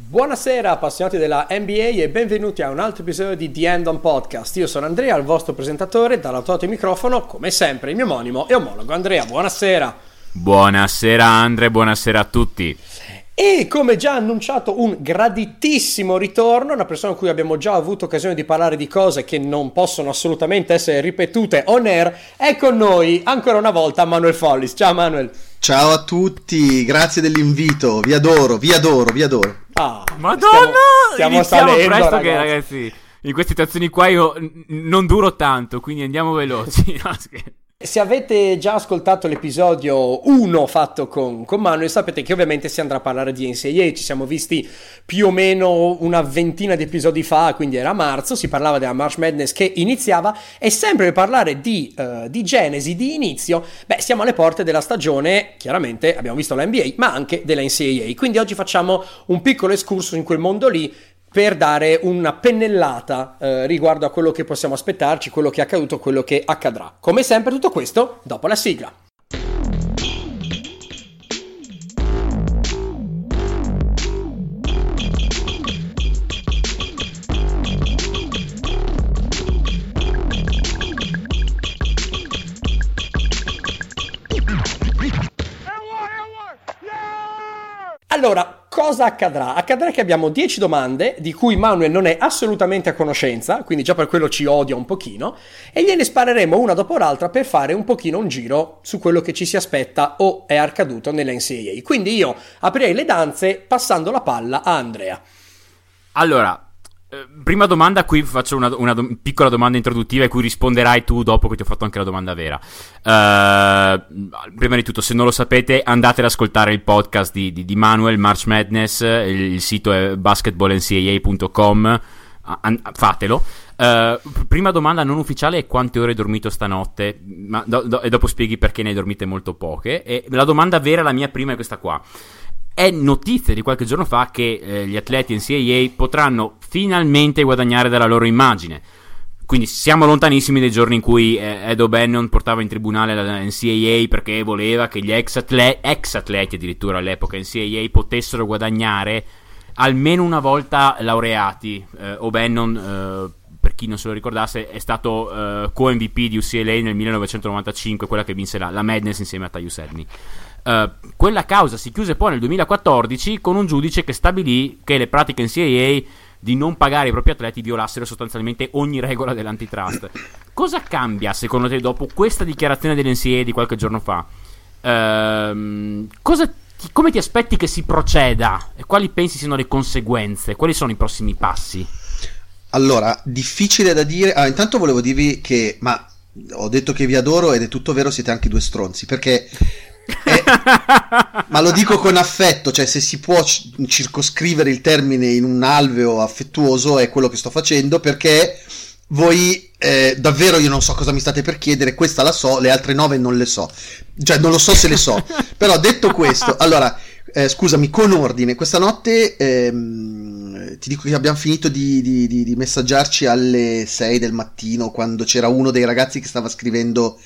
Buonasera appassionati della NBA e benvenuti a un altro episodio di The End On Podcast. Io sono Andrea, il vostro presentatore, dall'altro lato del microfono, come sempre, il mio omonimo e omologo Andrea. Buonasera. Buonasera Andre, buonasera a tutti. E come già annunciato un graditissimo ritorno, una persona con cui abbiamo già avuto occasione di parlare di cose che non possono assolutamente essere ripetute on air, è con noi ancora una volta Manuel Follis. Ciao Manuel. Ciao a tutti, grazie dell'invito, vi adoro, vi adoro, vi adoro. Ah, Madonna! Stiamo, stiamo salendo, presto ragazzi. che ragazzi, in queste situazioni qua io non duro tanto, quindi andiamo veloci. Se avete già ascoltato l'episodio 1 fatto con, con Manuel, sapete che ovviamente si andrà a parlare di NCAA. Ci siamo visti più o meno una ventina di episodi fa, quindi era marzo. Si parlava della March Madness che iniziava. E sempre per parlare di, uh, di genesi, di inizio, beh, siamo alle porte della stagione. Chiaramente abbiamo visto la NBA, ma anche della NCAA. Quindi oggi facciamo un piccolo escurso in quel mondo lì per dare una pennellata eh, riguardo a quello che possiamo aspettarci, quello che è accaduto, quello che accadrà. Come sempre tutto questo dopo la sigla. Allora, cosa accadrà? Accadrà che abbiamo 10 domande di cui Manuel non è assolutamente a conoscenza, quindi già per quello ci odia un pochino, e gliene spareremo una dopo l'altra per fare un pochino un giro su quello che ci si aspetta o è accaduto nella NCAA. Quindi io aprirei le danze passando la palla a Andrea. Allora, prima domanda, qui faccio una, una do- piccola domanda introduttiva e cui risponderai tu dopo che ti ho fatto anche la domanda vera. Uh, prima di tutto, se non lo sapete, andate ad ascoltare il podcast di, di, di Manuel March Madness, il, il sito è basketballncaa.com, an- fatelo. Uh, prima domanda non ufficiale è quante ore hai dormito stanotte, do- do- e dopo spieghi perché ne hai dormite molto poche. E la domanda vera, la mia prima, è questa qua. È notizia di qualche giorno fa che eh, gli atleti NCAA potranno finalmente guadagnare dalla loro immagine. Quindi siamo lontanissimi dai giorni in cui eh, Ed O'Bannon portava in tribunale la NCAA perché voleva che gli ex, atle- ex atleti addirittura all'epoca NCAA potessero guadagnare almeno una volta laureati. Eh, O'Bannon, eh, per chi non se lo ricordasse, è stato eh, co-MVP di UCLA nel 1995, quella che vinse la, la Madness insieme a Tyus Edney. Uh, quella causa si chiuse poi nel 2014 con un giudice che stabilì che le pratiche NCAA di non pagare i propri atleti violassero sostanzialmente ogni regola dell'antitrust. Cosa cambia secondo te dopo questa dichiarazione dell'NCAA di qualche giorno fa? Uh, cosa, come ti aspetti che si proceda e quali pensi siano le conseguenze? Quali sono i prossimi passi? Allora, difficile da dire. Ah, intanto volevo dirvi che, ma ho detto che vi adoro ed è tutto vero, siete anche due stronzi perché eh, ma lo dico con affetto, cioè se si può circoscrivere il termine in un alveo affettuoso è quello che sto facendo perché voi eh, davvero io non so cosa mi state per chiedere, questa la so, le altre nove non le so, cioè non lo so se le so, però detto questo, allora eh, scusami, con ordine, questa notte ehm, ti dico che abbiamo finito di, di, di, di messaggiarci alle 6 del mattino quando c'era uno dei ragazzi che stava scrivendo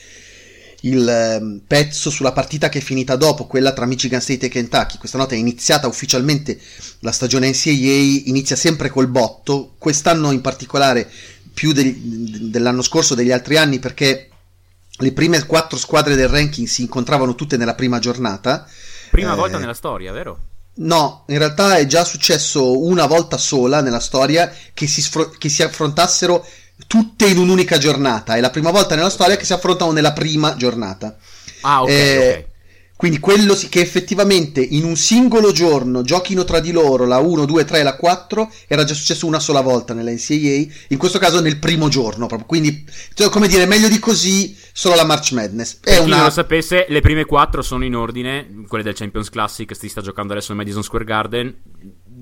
il ehm, pezzo sulla partita che è finita dopo, quella tra Michigan State e Kentucky. Questa notte è iniziata ufficialmente la stagione NCAA, inizia sempre col botto, quest'anno in particolare più del, dell'anno scorso, degli altri anni, perché le prime quattro squadre del ranking si incontravano tutte nella prima giornata. Prima eh, volta nella storia, vero? No, in realtà è già successo una volta sola nella storia che si, sfr- che si affrontassero tutte in un'unica giornata. È la prima volta nella storia che si affrontano nella prima giornata. Ah, ok. Eh, okay. Quindi quello sì, che effettivamente in un singolo giorno giochino tra di loro la 1, 2, 3 e la 4 era già successo una sola volta nella NCAA, in questo caso nel primo giorno proprio. Quindi, cioè, come dire, meglio di così solo la March Madness. È per una... chi non lo sapesse, le prime 4 sono in ordine, quelle del Champions Classic, si sta giocando adesso al Madison Square Garden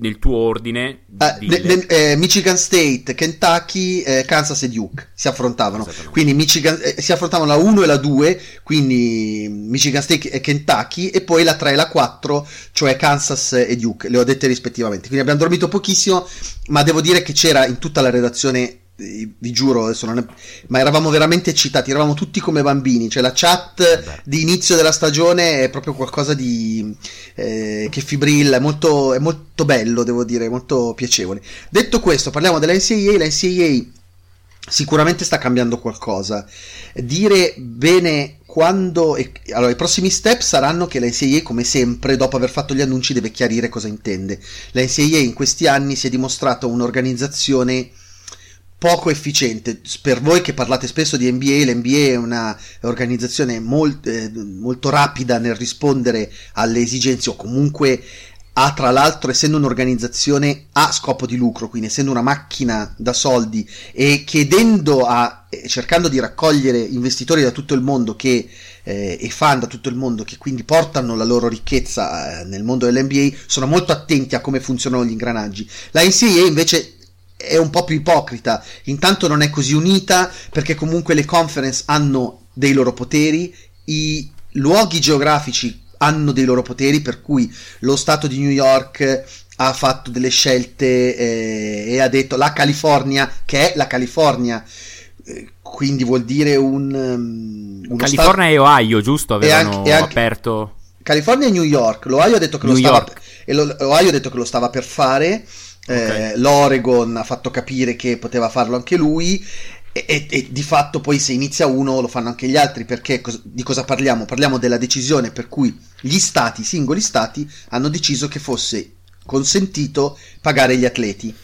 nel tuo ordine. Uh, de, de, eh, Michigan State, Kentucky, eh, Kansas e Duke si affrontavano. Quindi Michigan, eh, si affrontavano la 1 e la 2, quindi Michigan State e Kentucky, e poi la 3 e la 4, cioè Kansas e Duke. Le ho dette rispettivamente. Quindi abbiamo dormito pochissimo, ma devo dire che c'era in tutta la redazione vi giuro, adesso non è... ma eravamo veramente eccitati, eravamo tutti come bambini, cioè la chat di inizio della stagione è proprio qualcosa di eh, che fibrilla, è molto, è molto bello, devo dire, molto piacevole. Detto questo, parliamo della NCAA, la NCAA sicuramente sta cambiando qualcosa. Dire bene quando... Allora, i prossimi step saranno che la NCAA, come sempre, dopo aver fatto gli annunci, deve chiarire cosa intende. La NCAA in questi anni si è dimostrata un'organizzazione poco efficiente. Per voi che parlate spesso di NBA, l'NBA è un'organizzazione molt, eh, molto rapida nel rispondere alle esigenze o comunque ha tra l'altro essendo un'organizzazione a scopo di lucro, quindi essendo una macchina da soldi e chiedendo a cercando di raccogliere investitori da tutto il mondo che, eh, e fan da tutto il mondo che quindi portano la loro ricchezza eh, nel mondo dell'NBA, sono molto attenti a come funzionano gli ingranaggi. La NCAA invece è un po' più ipocrita. Intanto non è così unita perché comunque le conference hanno dei loro poteri, i luoghi geografici hanno dei loro poteri, per cui lo Stato di New York ha fatto delle scelte eh, e ha detto la California, che è la California, eh, quindi vuol dire un... Um, California stato... e Ohio, giusto? Avevano anche, anche... aperto... California e New York, l'Ohio ha detto che, lo stava, e lo, l'Ohio ha detto che lo stava per fare Okay. Eh, L'Oregon ha fatto capire che poteva farlo anche lui. E, e, e, di fatto poi se inizia uno lo fanno anche gli altri perché cos- di cosa parliamo? Parliamo della decisione per cui gli stati, i singoli stati, hanno deciso che fosse consentito pagare gli atleti.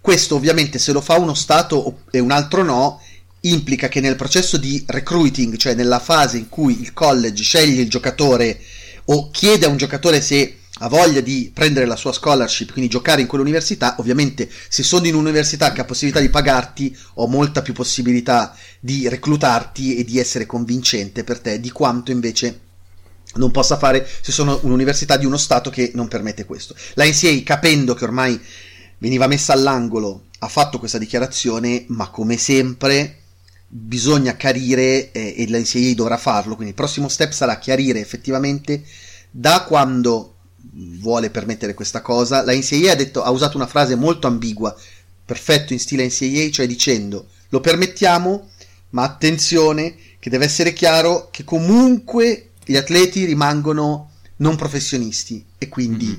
Questo ovviamente se lo fa uno stato e un altro no, implica che nel processo di recruiting, cioè nella fase in cui il college sceglie il giocatore o chiede a un giocatore se ha voglia di prendere la sua scholarship, quindi giocare in quell'università, ovviamente se sono in un'università che ha possibilità di pagarti, ho molta più possibilità di reclutarti e di essere convincente per te di quanto invece non possa fare se sono un'università di uno Stato che non permette questo. La NCA, capendo che ormai veniva messa all'angolo, ha fatto questa dichiarazione, ma come sempre bisogna chiarire eh, e la NCA dovrà farlo, quindi il prossimo step sarà chiarire effettivamente da quando vuole permettere questa cosa. La NCAA ha, detto, ha usato una frase molto ambigua, perfetto in stile NCAA, cioè dicendo lo permettiamo, ma attenzione che deve essere chiaro che comunque gli atleti rimangono non professionisti e quindi, mm-hmm.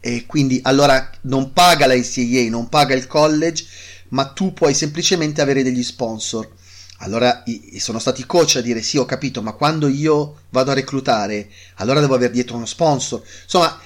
e quindi allora non paga la NCAA, non paga il college, ma tu puoi semplicemente avere degli sponsor. Allora sono stati coach a dire sì, ho capito, ma quando io vado a reclutare, allora devo avere dietro uno sponsor. Insomma,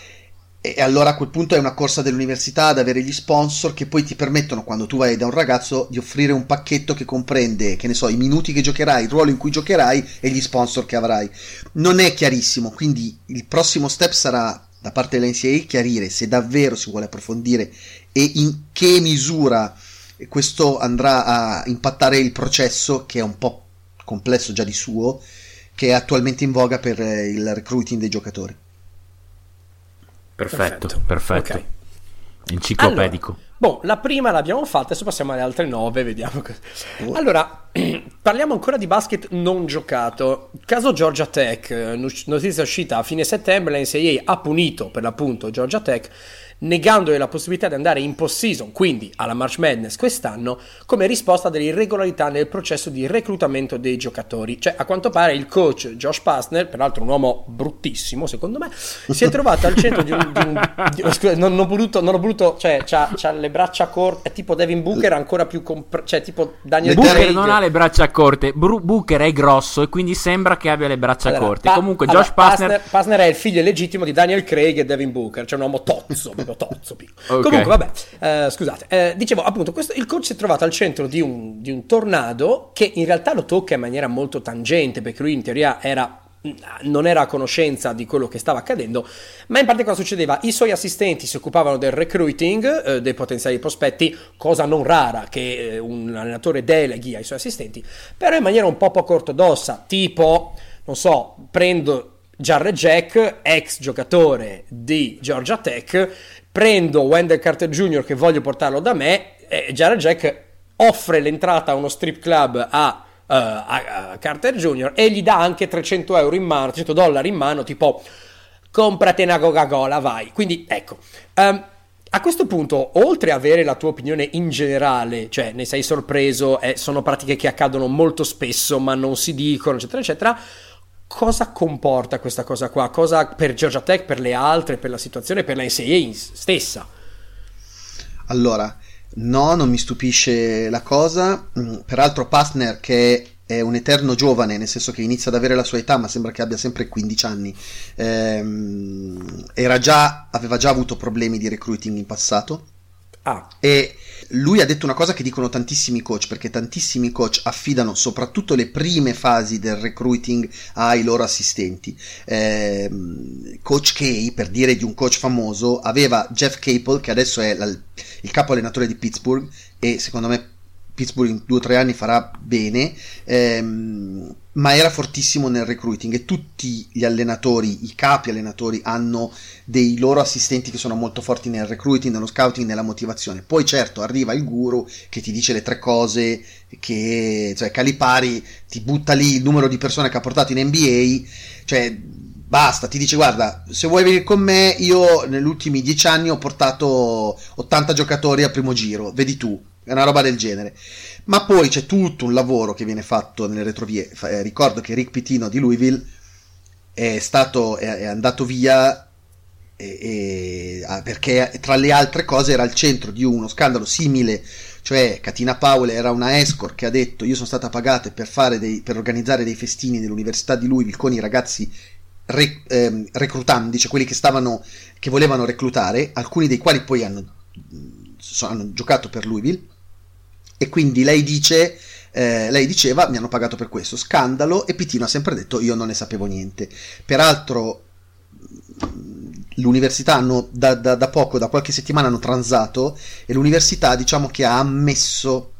e allora a quel punto è una corsa dell'università ad avere gli sponsor che poi ti permettono, quando tu vai da un ragazzo, di offrire un pacchetto che comprende, che ne so, i minuti che giocherai, il ruolo in cui giocherai e gli sponsor che avrai. Non è chiarissimo, quindi il prossimo step sarà da parte dell'NCAA chiarire se davvero si vuole approfondire e in che misura e questo andrà a impattare il processo che è un po' complesso già di suo, che è attualmente in voga per eh, il recruiting dei giocatori. Perfetto, perfetto. perfetto. Okay. Enciclopedico. Allora, boh, la prima l'abbiamo fatta, adesso passiamo alle altre nove, vediamo. Oh. Allora, parliamo ancora di basket non giocato. Caso Georgia Tech, notizia uscita a fine settembre, la NCAA ha punito per l'appunto Georgia Tech negandole la possibilità di andare in post-season, quindi alla March Madness quest'anno, come risposta delle irregolarità nel processo di reclutamento dei giocatori. Cioè, a quanto pare il coach Josh Pastner, peraltro un uomo bruttissimo secondo me, si è trovato al centro di un... Di un di, scusa, non, ho voluto, non ho voluto, cioè, c'ha, c'ha le braccia corte, è tipo Devin Booker, ancora più... Comp- cioè, tipo Daniel Booker Craig. non ha le braccia corte, Bru- Booker è grosso e quindi sembra che abbia le braccia allora, corte. Pa- Comunque allora, Josh Pastner... Pastner... Pastner... è il figlio legittimo di Daniel Craig e Devin Booker, cioè un uomo tozzo, proprio tozzo piccolo. Okay. Comunque, vabbè, eh, scusate, eh, dicevo appunto, questo, il coach si è trovato al centro di un, di un tornado che in realtà lo tocca in maniera molto tangente, perché lui in teoria era non era a conoscenza di quello che stava accadendo, ma in parte cosa succedeva? I suoi assistenti si occupavano del recruiting eh, dei potenziali prospetti, cosa non rara che eh, un allenatore deleghi ai suoi assistenti, però in maniera un po' poco ortodossa, tipo, non so, prendo Jarre Jack, ex giocatore di Georgia Tech, prendo Wendell Carter Jr. che voglio portarlo da me, e Jarre Jack offre l'entrata a uno strip club a, uh, a, Carter Jr. e gli dà anche 300 euro in mano, 300 dollari in mano, tipo comprate una Coca-Cola, vai. Quindi ecco. Um, a questo punto, oltre a avere la tua opinione in generale, cioè ne sei sorpreso, eh, sono pratiche che accadono molto spesso ma non si dicono, eccetera, eccetera, cosa comporta questa cosa qua? Cosa per Georgia Tech, per le altre, per la situazione, per la NCAA stessa? Allora, no, non mi stupisce la cosa. Mm, peraltro, Pastner, che è un eterno giovane, nel senso che inizia ad avere la sua età, ma sembra che abbia sempre 15 anni, ehm, già, aveva già avuto problemi di recruiting in passato. Ah. E lui ha detto una cosa che dicono tantissimi coach, perché tantissimi coach affidano soprattutto le prime fasi del recruiting ai loro assistenti. Eh, coach K, per dire di un coach famoso, aveva Jeff Capel, che adesso è la, il capo allenatore di Pittsburgh, e secondo me Pittsburgh in due o tre anni farà bene, ehm, ma era fortissimo nel recruiting e tutti gli allenatori, i capi allenatori hanno dei loro assistenti che sono molto forti nel recruiting, nello scouting, nella motivazione. Poi certo arriva il guru che ti dice le tre cose che, cioè Calipari ti butta lì il numero di persone che ha portato in NBA, cioè basta, ti dice guarda, se vuoi venire con me, io negli ultimi dieci anni ho portato 80 giocatori al primo giro, vedi tu è una roba del genere. Ma poi c'è tutto un lavoro che viene fatto nelle retrovie. Eh, ricordo che Rick Pitino di Louisville è, stato, è, è andato via e, e, ah, perché tra le altre cose era al centro di uno scandalo simile. Cioè, Katina Powell era una escort che ha detto: Io sono stata pagata per, dei, per organizzare dei festini nell'università di Louisville con i ragazzi re, eh, reclutandi, cioè quelli che stavano, che volevano reclutare, alcuni dei quali poi hanno, hanno giocato per Louisville e quindi lei dice eh, lei diceva mi hanno pagato per questo scandalo e Pitino ha sempre detto io non ne sapevo niente peraltro l'università hanno da, da, da poco da qualche settimana hanno transato e l'università diciamo che ha ammesso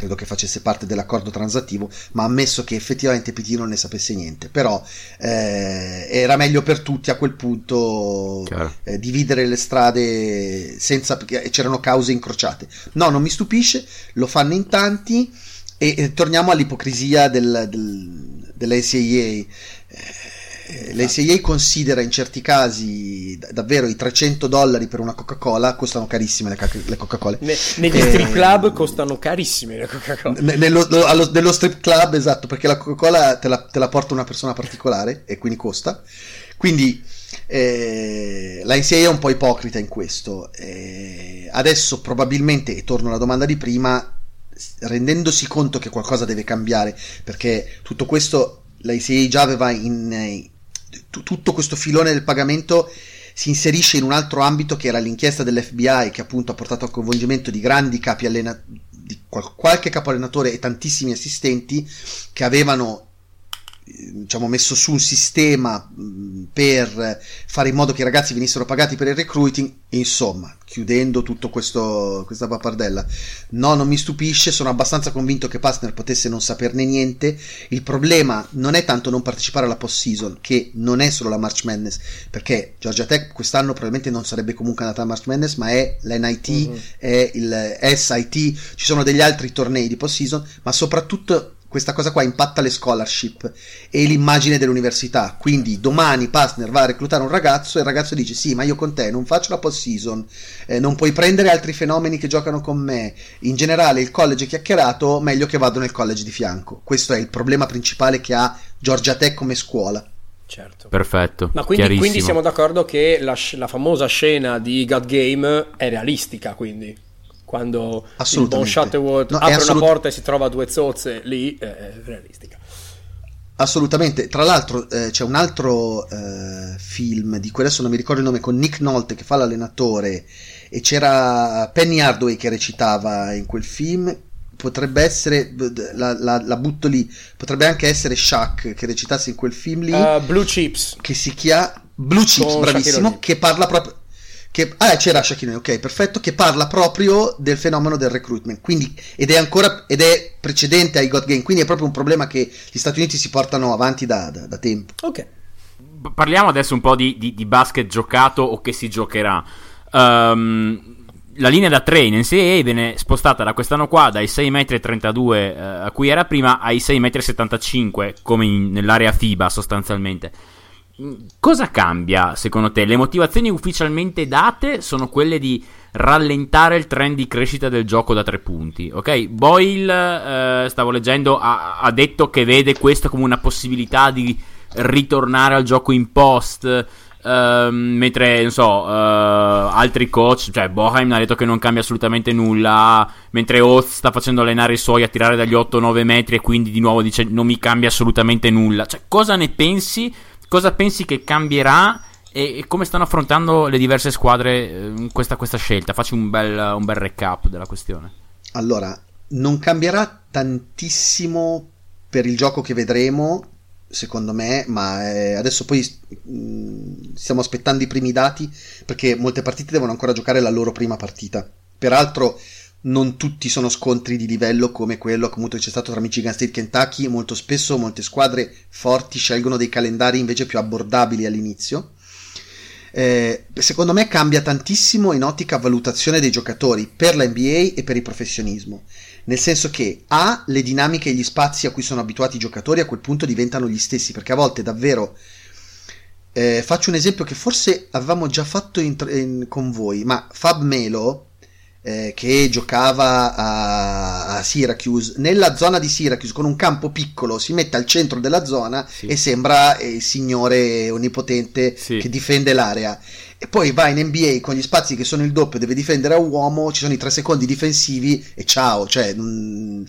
credo che facesse parte dell'accordo transattivo, ma ammesso che effettivamente PT non ne sapesse niente. Però eh, era meglio per tutti a quel punto eh, dividere le strade senza perché c'erano cause incrociate. No, non mi stupisce, lo fanno in tanti e, e torniamo all'ipocrisia del, del, dell'NCAA. Eh, eh, l'NCAA considera in certi casi davvero i 300 dollari per una Coca-Cola costano carissime le, le Coca-Cola. Ne, negli eh, strip club costano carissime le Coca-Cola. nello, allo, nello, strip club, esatto, perché la Coca-Cola te la, te la, porta una persona particolare e quindi costa. Quindi eh, la NCAA è un po' ipocrita in questo. Eh, adesso probabilmente, e torno alla domanda di prima, rendendosi conto che qualcosa deve cambiare, perché tutto questo la NCAA già aveva in, t- tutto questo filone del pagamento si inserisce in un altro ambito che era l'inchiesta dell'FBI che appunto ha portato al coinvolgimento di grandi capi allenatori di qual- qualche capo allenatore e tantissimi assistenti che avevano diciamo, messo su un sistema per fare in modo che i ragazzi venissero pagati per il recruiting, insomma, chiudendo tutto questo, questa pappardella. No, non mi stupisce, sono abbastanza convinto che Pastner potesse non saperne niente. Il problema non è tanto non partecipare alla post season, che non è solo la March Madness, perché Georgia Tech quest'anno probabilmente non sarebbe comunque andata alla March Madness, ma è l'NIT. Mhm. è il SIT, ci sono degli altri tornei di post season, ma soprattutto questa cosa qua impatta le scholarship e l'immagine dell'università. Quindi domani Pastner va a reclutare un ragazzo e il ragazzo dice: Sì, ma io con te non faccio la post season, eh, non puoi prendere altri fenomeni che giocano con me. In generale, il college è chiacchierato, meglio che vado nel college di fianco. Questo è il problema principale che ha Georgia Tech come scuola. Certo. Perfetto. Ma quindi, quindi siamo d'accordo che la, la famosa scena di God Game è realistica, quindi quando il buon Shuttleworth no, apre assolut- una porta e si trova due zozze lì è realistica. Assolutamente, tra l'altro eh, c'è un altro eh, film di cui adesso non mi ricordo il nome con Nick Nolte che fa l'allenatore e c'era Penny Hardaway che recitava in quel film. Potrebbe essere la, la, la, butto lì potrebbe anche essere Shaq che recitasse in quel film lì uh, Blue Chips. che si chiama Blue Chips bravissimo che parla proprio che, ah, c'era Shaquille ok, perfetto, che parla proprio del fenomeno del recruitment, quindi, ed è ancora, ed è precedente ai God Game, quindi è proprio un problema che gli Stati Uniti si portano avanti da, da, da tempo. Ok. Parliamo adesso un po' di, di, di basket giocato o che si giocherà. Um, la linea da 3 in NCAA viene spostata da quest'anno qua dai 6,32 m eh, a cui era prima ai 6,75 m come in, nell'area FIBA sostanzialmente cosa cambia secondo te? Le motivazioni ufficialmente date sono quelle di rallentare il trend di crescita del gioco da tre punti. Ok, Boyle, eh, stavo leggendo, ha, ha, detto che vede questo come una possibilità di ritornare al gioco in post. Uh, mentre non so, uh, altri coach, cioè Boheim ha detto che non cambia assolutamente nulla. Mentre Oath sta facendo allenare i suoi a tirare dagli 8-9 metri e quindi di nuovo dice non mi cambia assolutamente nulla. Cioè, cosa ne pensi? Cosa pensi che cambierà? E, come stanno affrontando le diverse squadre eh, questa, questa, scelta? Facci un bel, un bel recap della questione. Allora, non cambierà tantissimo per il gioco che vedremo, secondo me, ma eh, adesso poi mh, mm, stiamo aspettando i primi dati perché molte partite devono ancora giocare la loro prima partita. Peraltro non tutti sono scontri di livello come quello appunto che c'è stato tra Michigan State e Kentucky, molto spesso molte squadre forti scelgono dei calendari invece più abbordabili all'inizio eh, secondo me cambia tantissimo in ottica valutazione dei giocatori per la NBA e per il professionismo. Nel senso che A, le dinamiche e gli spazi a cui sono abituati i giocatori a quel punto diventano gli stessi, perché a volte davvero... Eh, faccio un esempio che forse avevamo già fatto in, in, con voi, ma Fab Melo, eh, che giocava a, a, Syracuse, nella zona di Syracuse con un campo piccolo si mette al centro della zona sì. e sembra il signore onnipotente sì. che difende l'area. E poi va in NBA con gli spazi che sono il doppio, deve difendere a uomo, ci sono i tre secondi difensivi e ciao, cioè, mh,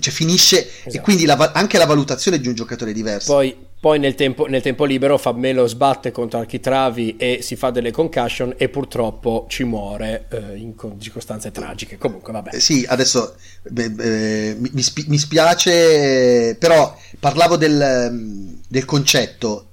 cioè finisce esatto. e quindi la, anche la valutazione di un giocatore è diversa. Poi poi nel tempo, nel tempo libero Fabmelo sbatte contro architravi e si fa delle concussion e purtroppo ci muore eh, in circostanze tragiche. Comunque vabbè. Eh, sì, adesso beh, beh, mi, mi, spiace, però parlavo del, del concetto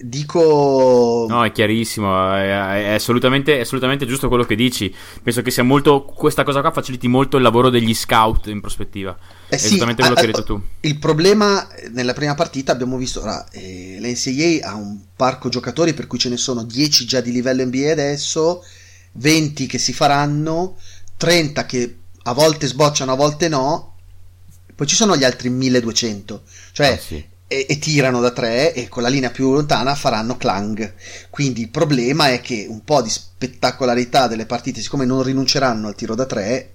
dico... No, è chiarissimo, è, è, assolutamente, è, assolutamente, giusto quello che dici. Penso che sia molto, questa cosa qua faciliti molto il lavoro degli scout in prospettiva. Eh è sì, esattamente quello a, che hai detto tu. Il problema, nella prima partita abbiamo visto, ora, eh, l'NCAA ha un parco giocatori per cui ce ne sono 10 già di livello NBA adesso, 20 che si faranno, 30 che a volte sbocciano, a volte no, poi ci sono gli altri 1200. Cioè, ah, sì e, e, tirano da tre e con la linea più lontana faranno clang. Quindi il problema è che un po' di spettacolarità delle partite, siccome non rinunceranno al tiro da tre,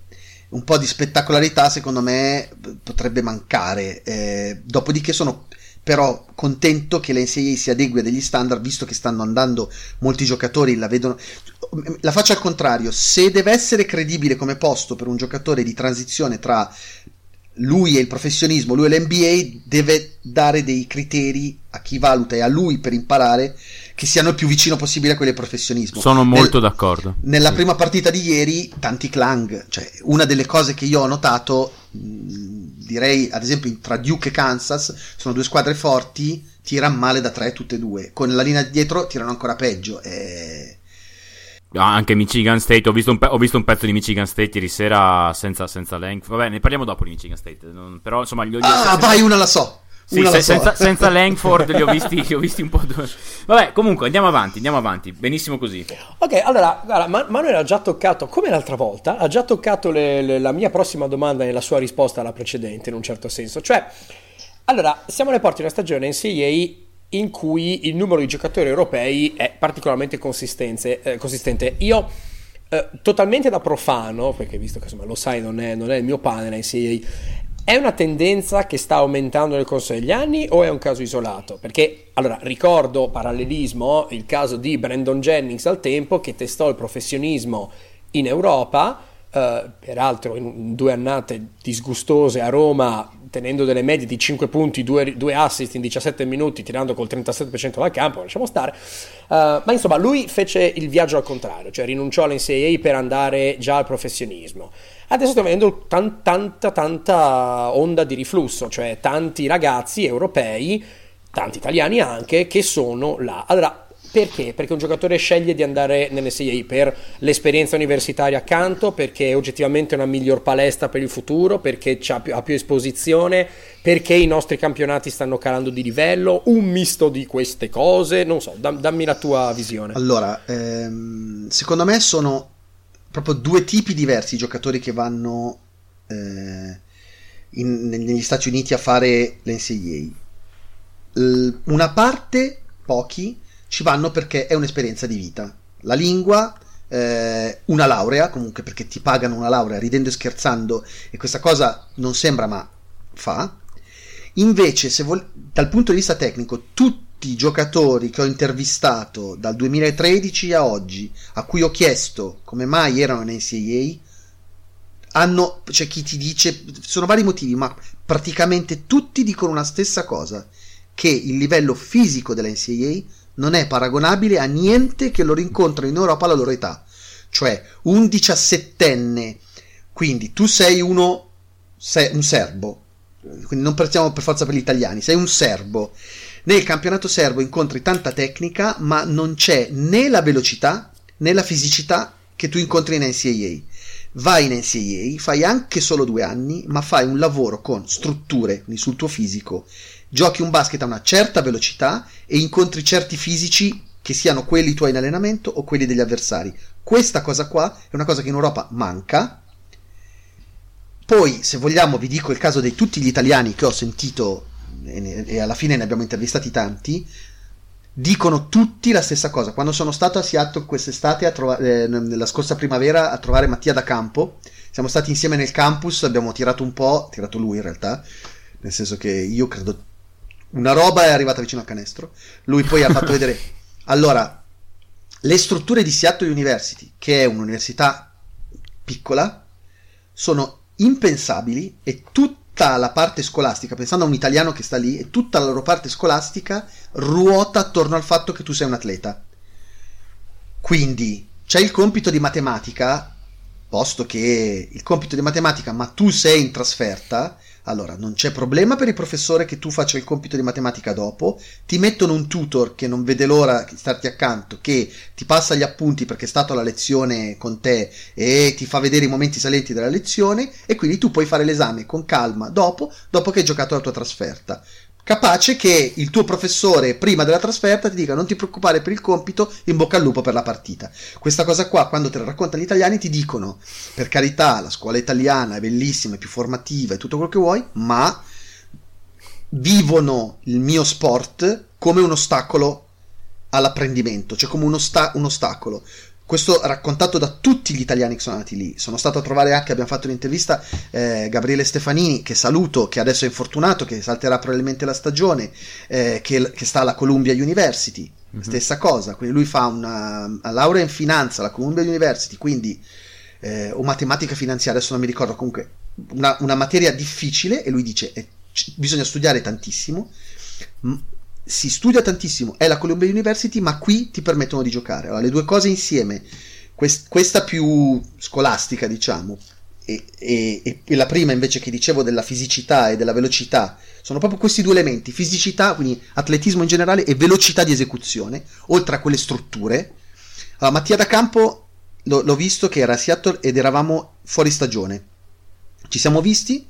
un po' di spettacolarità secondo me potrebbe mancare. Eh, dopodiché sono però contento che l'NCAA si adegui a degli standard visto che stanno andando molti giocatori la vedono la faccio al contrario se deve essere credibile come posto per un giocatore di transizione tra lui e il professionismo, lui e l'NBA deve dare dei criteri a chi valuta e a lui per imparare che siano il più vicino possibile a quelli del professionismo. Sono molto Nel, d'accordo. Nella sì. prima partita di ieri, tanti clang, cioè una delle cose che io ho notato, direi ad esempio tra Duke e Kansas, sono due squadre forti, tirano male da tre tutte e due, con la linea dietro tirano ancora peggio. E Ah, anche Michigan State, ho visto, pe- ho visto, un pezzo di Michigan State ieri sera senza, senza Langford. Vabbè, ne parliamo dopo di Michigan State. Non, però insomma, gli ho Ah, senza... vai, una la so. Sì, se, senza, senza, Langford li ho, visti, li ho visti un po'. Due. Vabbè, comunque andiamo avanti, andiamo avanti. Benissimo così. Ok, allora, guarda, Man- Manuel ha già toccato, come l'altra volta, ha già toccato le, le, la mia prossima domanda nella sua risposta alla precedente, in un certo senso. Cioè, allora, siamo alle porte di una stagione NCAA in cui il numero di giocatori europei è particolarmente eh, consistente. Io, eh, totalmente da profano, perché visto che insomma, lo sai, non è, non è il mio pane NCAA, è una tendenza che sta aumentando nel corso degli anni o è un caso isolato? Perché, allora, ricordo, parallelismo, il caso di Brandon Jennings al tempo che testò il professionismo in Europa, eh, peraltro in due annate disgustose a Roma tenendo delle medie di 5 punti, 2, 2 assist in 17 minuti, tirando col 37% dal campo, lasciamo stare. Uh, ma insomma, lui fece il viaggio al contrario, cioè rinunciò all'NCAA per andare già al professionismo. Adesso stiamo vedendo tan, tanta, tanta onda di riflusso, cioè tanti ragazzi europei, tanti italiani anche, che sono là. Allora, perché? Perché un giocatore sceglie di andare nell'NCAA per l'esperienza universitaria accanto, perché è oggettivamente una miglior palestra per il futuro, perché più, ha più esposizione, perché i nostri campionati stanno calando di livello, un misto di queste cose, non so, dam, dammi la tua visione. Allora, ehm, secondo me sono proprio due tipi diversi i giocatori che vanno eh, in, negli Stati Uniti a fare l'NCAA. L- una parte pochi ci vanno perché è un'esperienza di vita. La lingua, eh, una laurea, comunque perché ti pagano una laurea ridendo e scherzando e questa cosa non sembra ma fa. Invece, vol- dal punto di vista tecnico, tutti i giocatori che ho intervistato dal 2013 a oggi, a cui ho chiesto come mai erano in NCAA, hanno, c'è chi ti dice, sono vari motivi, ma praticamente tutti dicono una stessa cosa, che il livello fisico della NCAA non è paragonabile a niente che loro incontrano in Europa alla loro età. Cioè, un diciassettenne, quindi tu sei uno, sei un serbo, quindi non partiamo per forza per gli italiani, sei un serbo. Nel campionato serbo incontri tanta tecnica, ma non c'è né la velocità né la fisicità che tu incontri in NCAA. Vai in NCAA, fai anche solo due anni, ma fai un lavoro con strutture, quindi sul tuo fisico. Giochi un basket a una certa velocità e incontri certi fisici che siano quelli tuoi in allenamento o quelli degli avversari. Questa cosa qua è una cosa che in Europa manca poi, se vogliamo, vi dico il caso di tutti gli italiani che ho sentito, e, alla fine ne abbiamo intervistati tanti, dicono tutti la stessa cosa. Quando sono stato a Seattle quest'estate, trova- eh, nella scorsa primavera, a trovare Mattia da campo, siamo stati insieme nel campus, abbiamo tirato un po', tirato lui in realtà, nel senso che io credo una roba è arrivata vicino al canestro. Lui poi ha fatto vedere. Allora, le strutture di Seattle University, che è un'università piccola, sono impensabili e tutta la parte scolastica, pensando a un italiano che sta lì, e tutta la loro parte scolastica ruota attorno al fatto che tu sei un atleta. Quindi c'è il compito di matematica, posto che il compito di matematica, ma tu sei in trasferta, allora, non c'è problema per il professore che tu faccia il compito di matematica dopo, ti mettono un tutor che non vede l'ora di starti accanto, che ti passa gli appunti perché è stato alla lezione con te e ti fa vedere i momenti salenti della lezione e quindi tu puoi fare l'esame con calma dopo, dopo che hai giocato la tua trasferta capace che il tuo professore prima della trasferta ti dica non ti preoccupare per il compito, in bocca al lupo per la partita. Questa cosa qua, quando te la raccontano gli italiani, ti dicono, per carità, la scuola italiana è bellissima, è più formativa, è tutto quello che vuoi, ma vivono il mio sport come un ostacolo all'apprendimento, cioè come un, osta- un ostacolo questo raccontato da tutti gli italiani che sono andati lì. Sono stato a trovare anche, abbiamo fatto un'intervista, eh, Gabriele Stefanini, che saluto, che adesso è infortunato, che salterà probabilmente la stagione, eh, che, che, sta alla Columbia University. Mm-hmm. Stessa cosa, quindi lui fa una, una, laurea in finanza alla Columbia University, quindi eh, o matematica finanziaria, adesso non mi ricordo, comunque una, una materia difficile e lui dice eh, bisogna studiare tantissimo si studia tantissimo, è la Columbia University, ma qui ti permettono di giocare. Allora, le due cose insieme, quest- questa più scolastica, diciamo, e, e, e, la prima invece che dicevo della fisicità e della velocità, sono proprio questi due elementi, fisicità, quindi atletismo in generale, e velocità di esecuzione, oltre a quelle strutture. Allora, Mattia da Campo lo, l'ho visto che era a Seattle ed eravamo fuori stagione. Ci siamo visti,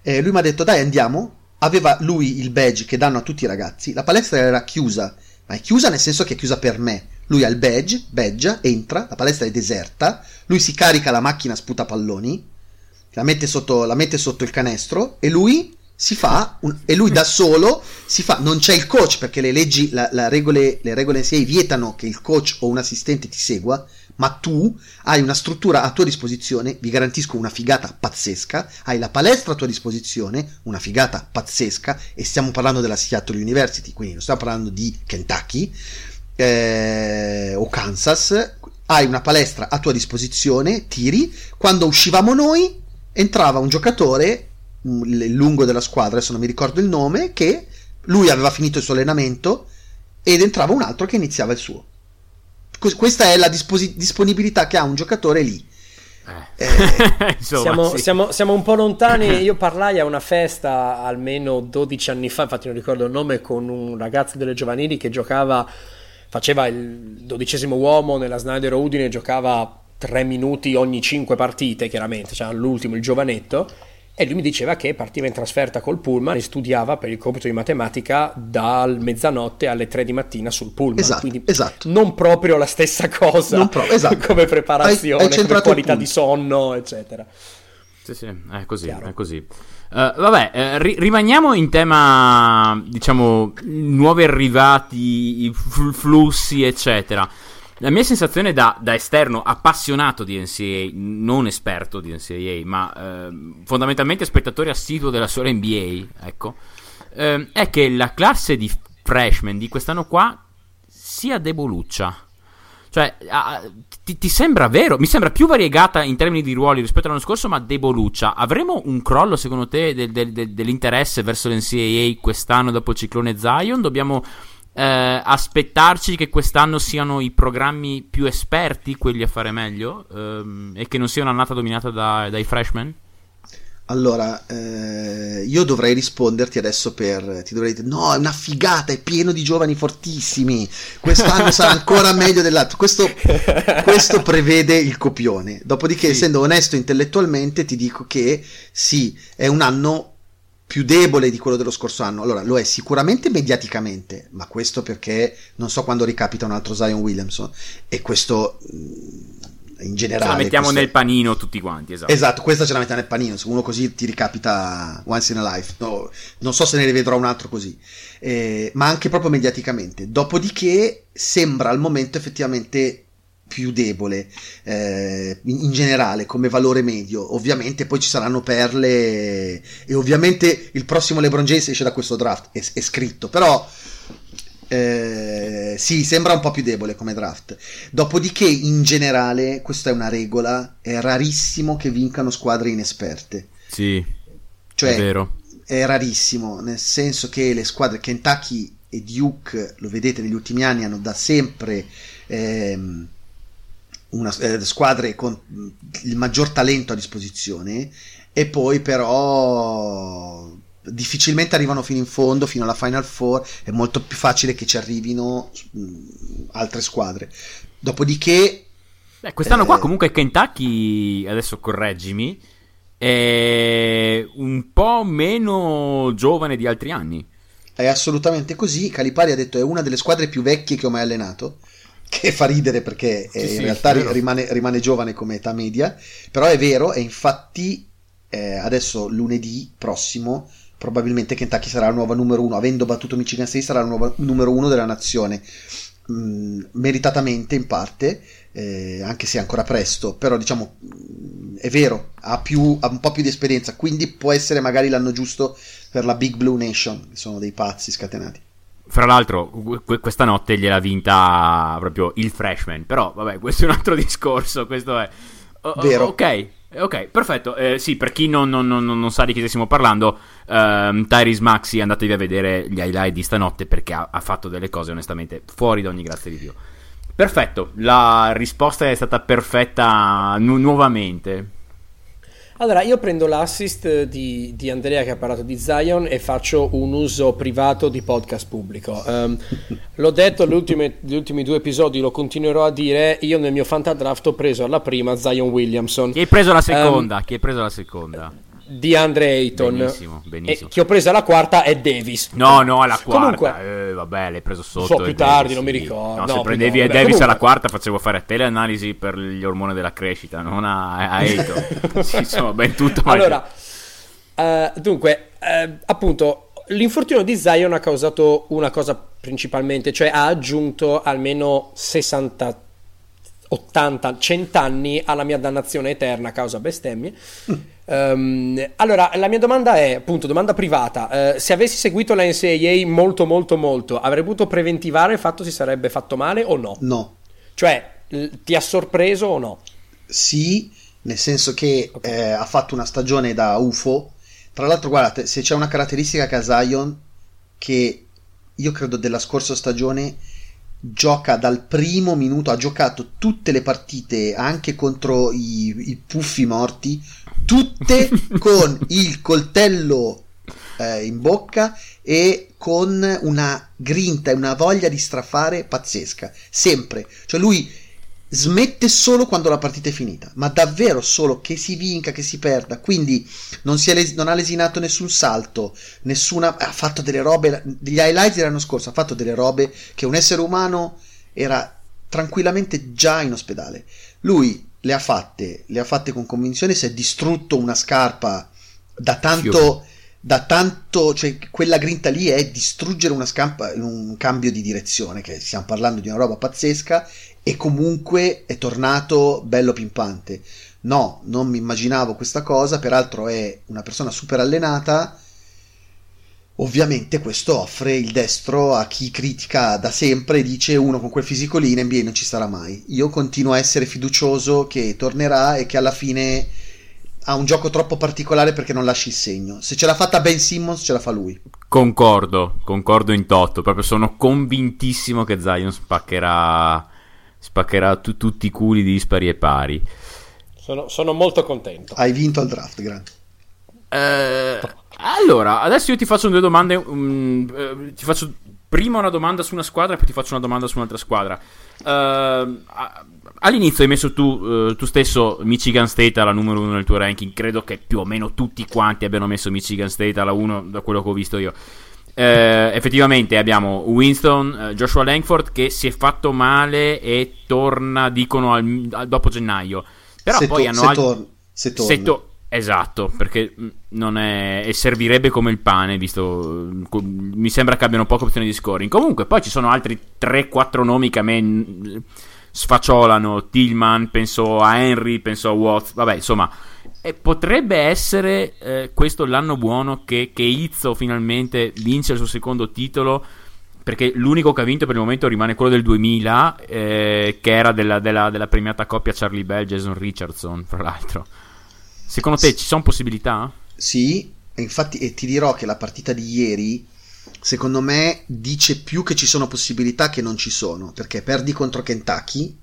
e lui mi ha detto dai andiamo, aveva lui il badge che danno a tutti i ragazzi, la palestra era chiusa, ma è chiusa nel senso che è chiusa per me. Lui ha il badge, badge, entra, la palestra è deserta, lui si carica la macchina sputa palloni, la mette sotto, la mette sotto il canestro e lui si fa un, e lui da solo si fa non c'è il coach perché le leggi la, la regole, le regole NCAA vietano che il coach o un assistente ti segua ma tu hai una struttura a tua disposizione vi garantisco una figata pazzesca hai la palestra a tua disposizione una figata pazzesca e stiamo parlando della Seattle University quindi non stiamo parlando di Kentucky eh, o Kansas hai una palestra a tua disposizione tiri quando uscivamo noi entrava un giocatore il lungo della squadra, adesso non mi ricordo il nome, che lui aveva finito il suo allenamento ed entrava un altro che iniziava il suo. Questa è la disposi- disponibilità che ha un giocatore lì. Eh. Eh, Insomma, siamo, sì. siamo, siamo, un po' lontani. Io parlai a una festa almeno 12 anni fa, infatti non ricordo il nome, con un ragazzo delle giovanili che giocava, faceva il dodicesimo uomo nella Snyder Udine, giocava 3 minuti ogni 5 partite, chiaramente, cioè l'ultimo, il giovanetto e lui mi diceva che partiva in trasferta col pullman e studiava per il compito di matematica dal mezzanotte alle 3 di mattina sul pullman. Esatto, Quindi esatto. non proprio la stessa cosa pro- esatto. come preparazione, hai, hai come qualità di sonno, eccetera. Sì, sì, è così, Chiaro. è così. Uh, vabbè, uh, ri- rimaniamo in tema, diciamo, nuovi arrivati, f- flussi, eccetera. La mia sensazione da, da, esterno appassionato di NCAA, non esperto di NCAA, ma eh, fondamentalmente spettatore assiduo della sola NBA, ecco, eh, è che la classe di freshman di quest'anno qua sia deboluccia. Cioè, ah, ti, ti, sembra vero? Mi sembra più variegata in termini di ruoli rispetto all'anno scorso, ma deboluccia. Avremo un crollo, secondo te, del, del, del, dell'interesse verso l'NCAA quest'anno dopo il ciclone Zion? Dobbiamo eh, aspettarci che quest'anno siano i programmi più esperti quelli a fare meglio ehm, e che non sia un'annata dominata da, dai freshman? Allora, eh, io dovrei risponderti adesso per... Ti dovrei dire, no, è una figata, è pieno di giovani fortissimi, quest'anno sarà ancora meglio dell'altro. Questo, questo, prevede il copione. Dopodiché, sì. essendo onesto intellettualmente, ti dico che sì, è un anno più debole di quello dello scorso anno. Allora, lo è sicuramente mediaticamente, ma questo perché non so quando ricapita un altro Zion Williamson e questo in generale. Ce la mettiamo questo... nel panino tutti quanti, esatto. Esatto, questa ce la mettiamo nel panino, se uno così ti ricapita once in a life. No, non so se ne rivedrò un altro così, eh, ma anche proprio mediaticamente. Dopodiché sembra al momento effettivamente più debole eh, in, in, generale come valore medio ovviamente poi ci saranno perle e ovviamente il prossimo LeBron James esce da questo draft è, è scritto però eh, sì, sembra un po' più debole come draft. Dopodiché, in generale, questa è una regola: è rarissimo che vincano squadre inesperte. Sì, cioè, è vero. È rarissimo, nel senso che le squadre Kentucky e Duke, lo vedete negli ultimi anni, hanno da sempre ehm, una, eh, squadre con il maggior talento a disposizione. E poi, però, difficilmente arrivano fino in fondo, fino alla Final Four, è molto più facile che ci arrivino mm, altre squadre. Dopodiché... Beh, quest'anno eh, qua comunque Kentucky, adesso correggimi, è un po' meno giovane di altri anni. È assolutamente così, Calipari ha detto è una delle squadre più vecchie che ho mai allenato che fa ridere perché sì, in sì, realtà rimane, rimane, giovane come età media, però è vero e infatti eh, adesso lunedì prossimo probabilmente Kentucky sarà la nuova numero uno, avendo battuto Michigan State sarà la nuova numero uno della nazione. Mm, meritatamente in parte, eh, anche se è ancora presto, però diciamo è vero, ha, più, ha un po' più di esperienza, quindi può essere magari l'anno giusto per la Big Blue Nation, sono dei pazzi scatenati. Fra l'altro, questa notte gliel'ha vinta proprio il freshman, però vabbè, questo è un altro discorso, questo è... Vero. Ok, Ok, perfetto. Eh, sì, per chi non, non, non, non, sa di chi stiamo parlando, ehm, Tyrese Maxi, andatevi a vedere gli highlight di stanotte perché ha, ha, fatto delle cose onestamente fuori da ogni grazia di Dio. Perfetto, la risposta è stata perfetta nu- nuovamente. Allora, io prendo l'assist di, di, Andrea che ha parlato di Zion e faccio un uso privato di podcast pubblico. Um, l'ho detto negli ultimi due episodi, lo continuerò a dire. Io nel mio fantadraft ho preso alla prima Zion Williamson. Chi hai preso la seconda? Um, Chi hai preso la seconda? Di Andre Ayton. Benissimo, benissimo. E chi ho preso alla quarta è Davis. No, no, alla quarta. Comunque, eh, vabbè, l'hai preso sotto. So più tardi, Davis, non mi ricordo. No, no se prendevi no, Davis comunque... alla quarta facevo fare a te le analisi per gli ormoni della crescita, non a, a Ayton. sì, insomma, ben tutto. Allora, uh, dunque, uh, appunto, l'infortunio di Zion ha causato una cosa principalmente, cioè ha aggiunto almeno 60 80, 100 anni alla mia dannazione eterna a causa bestemmie. Mm. Um, allora, la mia domanda è, appunto, domanda privata. Uh, se avessi seguito la NCAA molto, molto, molto, avrei potuto preventivare il fatto si sarebbe fatto male o no? No. Cioè, ti ha sorpreso o no? Sì, nel senso che okay. eh, ha fatto una stagione da UFO. Tra l'altro, guardate, se c'è una caratteristica che ha Zion, che io credo della scorsa stagione gioca dal primo minuto, ha giocato tutte le partite anche contro i, i puffi morti, tutte con il coltello eh, in bocca e con una grinta e una voglia di strafare pazzesca, sempre. Cioè lui smette solo quando la partita è finita, ma davvero solo che si vinca, che si perda. Quindi non, les- non ha lesinato nessun salto, nessuna. Ha fatto delle robe. Degli highlights dell'anno scorso ha fatto delle robe che un essere umano era tranquillamente già in ospedale. Lui le ha fatte, le ha fatte con convinzione, si è distrutto una scarpa da tanto, da tanto, cioè quella grinta lì è distruggere una scarpa in un cambio di direzione, che stiamo parlando di una roba pazzesca, e comunque è tornato bello pimpante. No, non mi immaginavo questa cosa, peraltro è una persona super allenata, Ovviamente questo offre il destro a chi critica da sempre e dice uno con quel fisico lì in NBA non ci sarà mai. Io continuo a essere fiducioso che tornerà e che alla fine ha un gioco troppo particolare perché non lasci il segno. Se ce l'ha fatta Ben Simmons, ce la fa lui. Concordo, concordo in toto. Proprio sono convintissimo che Zion spaccherà, spaccherà tu, tutti i culi dispari e pari. Sono, sono molto contento. Hai vinto al draft, grande. Eh, allora, adesso io ti faccio due domande. Um, eh, ti faccio prima una domanda su una squadra e poi ti faccio una domanda su un'altra squadra. Uh, all'inizio hai messo tu, uh, tu, stesso Michigan State alla numero uno nel tuo ranking. Credo che più o meno tutti quanti abbiano messo Michigan State alla uno da quello che ho visto io. Uh, effettivamente abbiamo Winston, Joshua Langford che si è fatto male e torna, dicono, al, al, dopo gennaio. Però se poi to- hanno se, altri... tor- se torna. Se to- Esatto, perché mm, non è. e servirebbe come il pane, visto. Mi sembra che abbiano poche opzioni di scoring. Comunque, poi ci sono altri 3-4 nomi che a me mm, sfacciolano. Tillman, penso a Henry, penso a Watts. Vabbè, insomma. E potrebbe essere eh, questo l'anno buono che, che Izzo finalmente vince il suo secondo titolo. Perché l'unico che ha vinto per il momento rimane quello del 2000, eh, che era della, della, della premiata coppia Charlie Bell, Jason Richardson, fra l'altro. Secondo te ci sono possibilità? Sì, e infatti e ti dirò che la partita di ieri, secondo me, dice più che ci sono possibilità che non ci sono, perché perdi contro Kentucky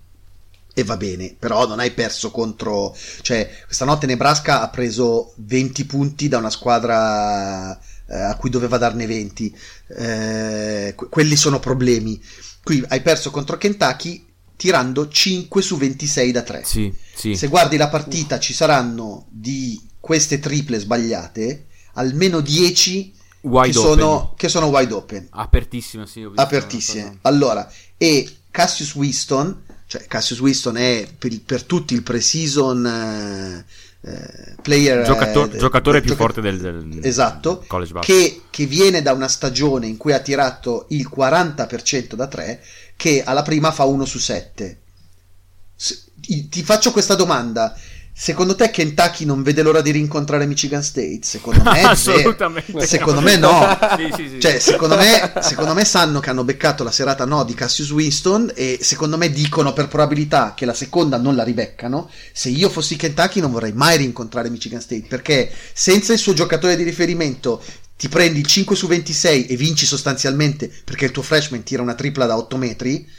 e va bene, però non hai perso contro... cioè, questa notte Nebraska ha preso 20 punti da una squadra eh, a cui doveva darne 20. Eh, quelli sono problemi. Qui hai perso contro Kentucky tirando 5 su 26 da 3. Sì, sì. Se guardi la partita ci saranno di queste triple sbagliate almeno 10 che sono, che sono, wide open. Apertissime, sì. Apertissime. Allora, e Cassius Winston, cioè Cassius Winston è per, per tutti il pre-season eh, eh player Giocator, eh, giocatore più gioca- forte del, del esatto, college che, che, viene da una stagione in cui ha tirato il 40% da 3 che alla prima fa 1 su 7. Ti faccio questa domanda. Secondo te Kentucky non vede l'ora di rincontrare Michigan State? Secondo me Assolutamente. Secondo me no. sì, sì, sì. Cioè, secondo me, secondo me sanno che hanno beccato la serata no di Cassius Winston e secondo me dicono per probabilità che la seconda non la ribeccano. Se io fossi Kentucky non vorrei mai rincontrare Michigan State perché senza il suo giocatore di riferimento ti prendi il 5 su 26 e vinci sostanzialmente perché il tuo freshman tira una tripla da 8 metri.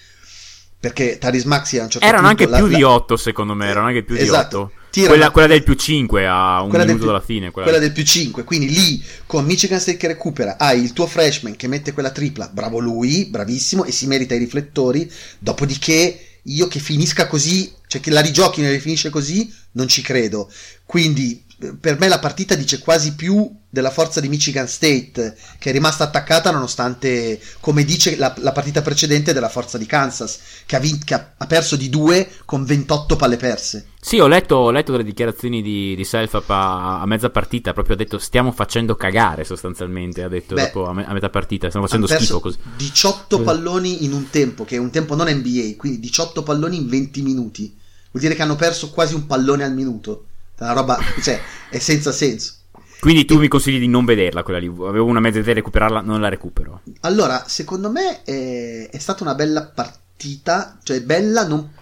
Perché Taris Maxi a un certo erano punto. Erano anche più la, di 8, secondo me. Erano anche più esatto, di 8. Quella, quella, del più 5 a un minuto più, dalla fine. Quella, quella del più 5. Quindi lì con Michigan State che recupera, hai il tuo freshman che mette quella tripla. Bravo lui, bravissimo e si merita i riflettori. Dopodiché io che finisca così, cioè che la rigiochi e finisce così, non ci credo. Quindi per me la partita dice quasi più della forza di Michigan State che è rimasta attaccata nonostante come dice la, la partita precedente della forza di Kansas che, ha, vinto, che ha, perso di due con 28 palle perse. Sì ho letto, ho letto delle dichiarazioni di, di Selfap a, a, mezza partita proprio ha detto stiamo facendo cagare sostanzialmente ha detto Beh, dopo a, me, a, metà partita stiamo facendo schifo così 18 palloni in un tempo che è un tempo non NBA quindi 18 palloni in 20 minuti. Vuol dire che hanno perso quasi un pallone al minuto una roba, cioè, è senza senso. Quindi tu e... mi consigli di non vederla quella lì? Avevo una mezza idea di recuperarla, non la recupero. Allora, secondo me è, è stata una bella partita, cioè bella non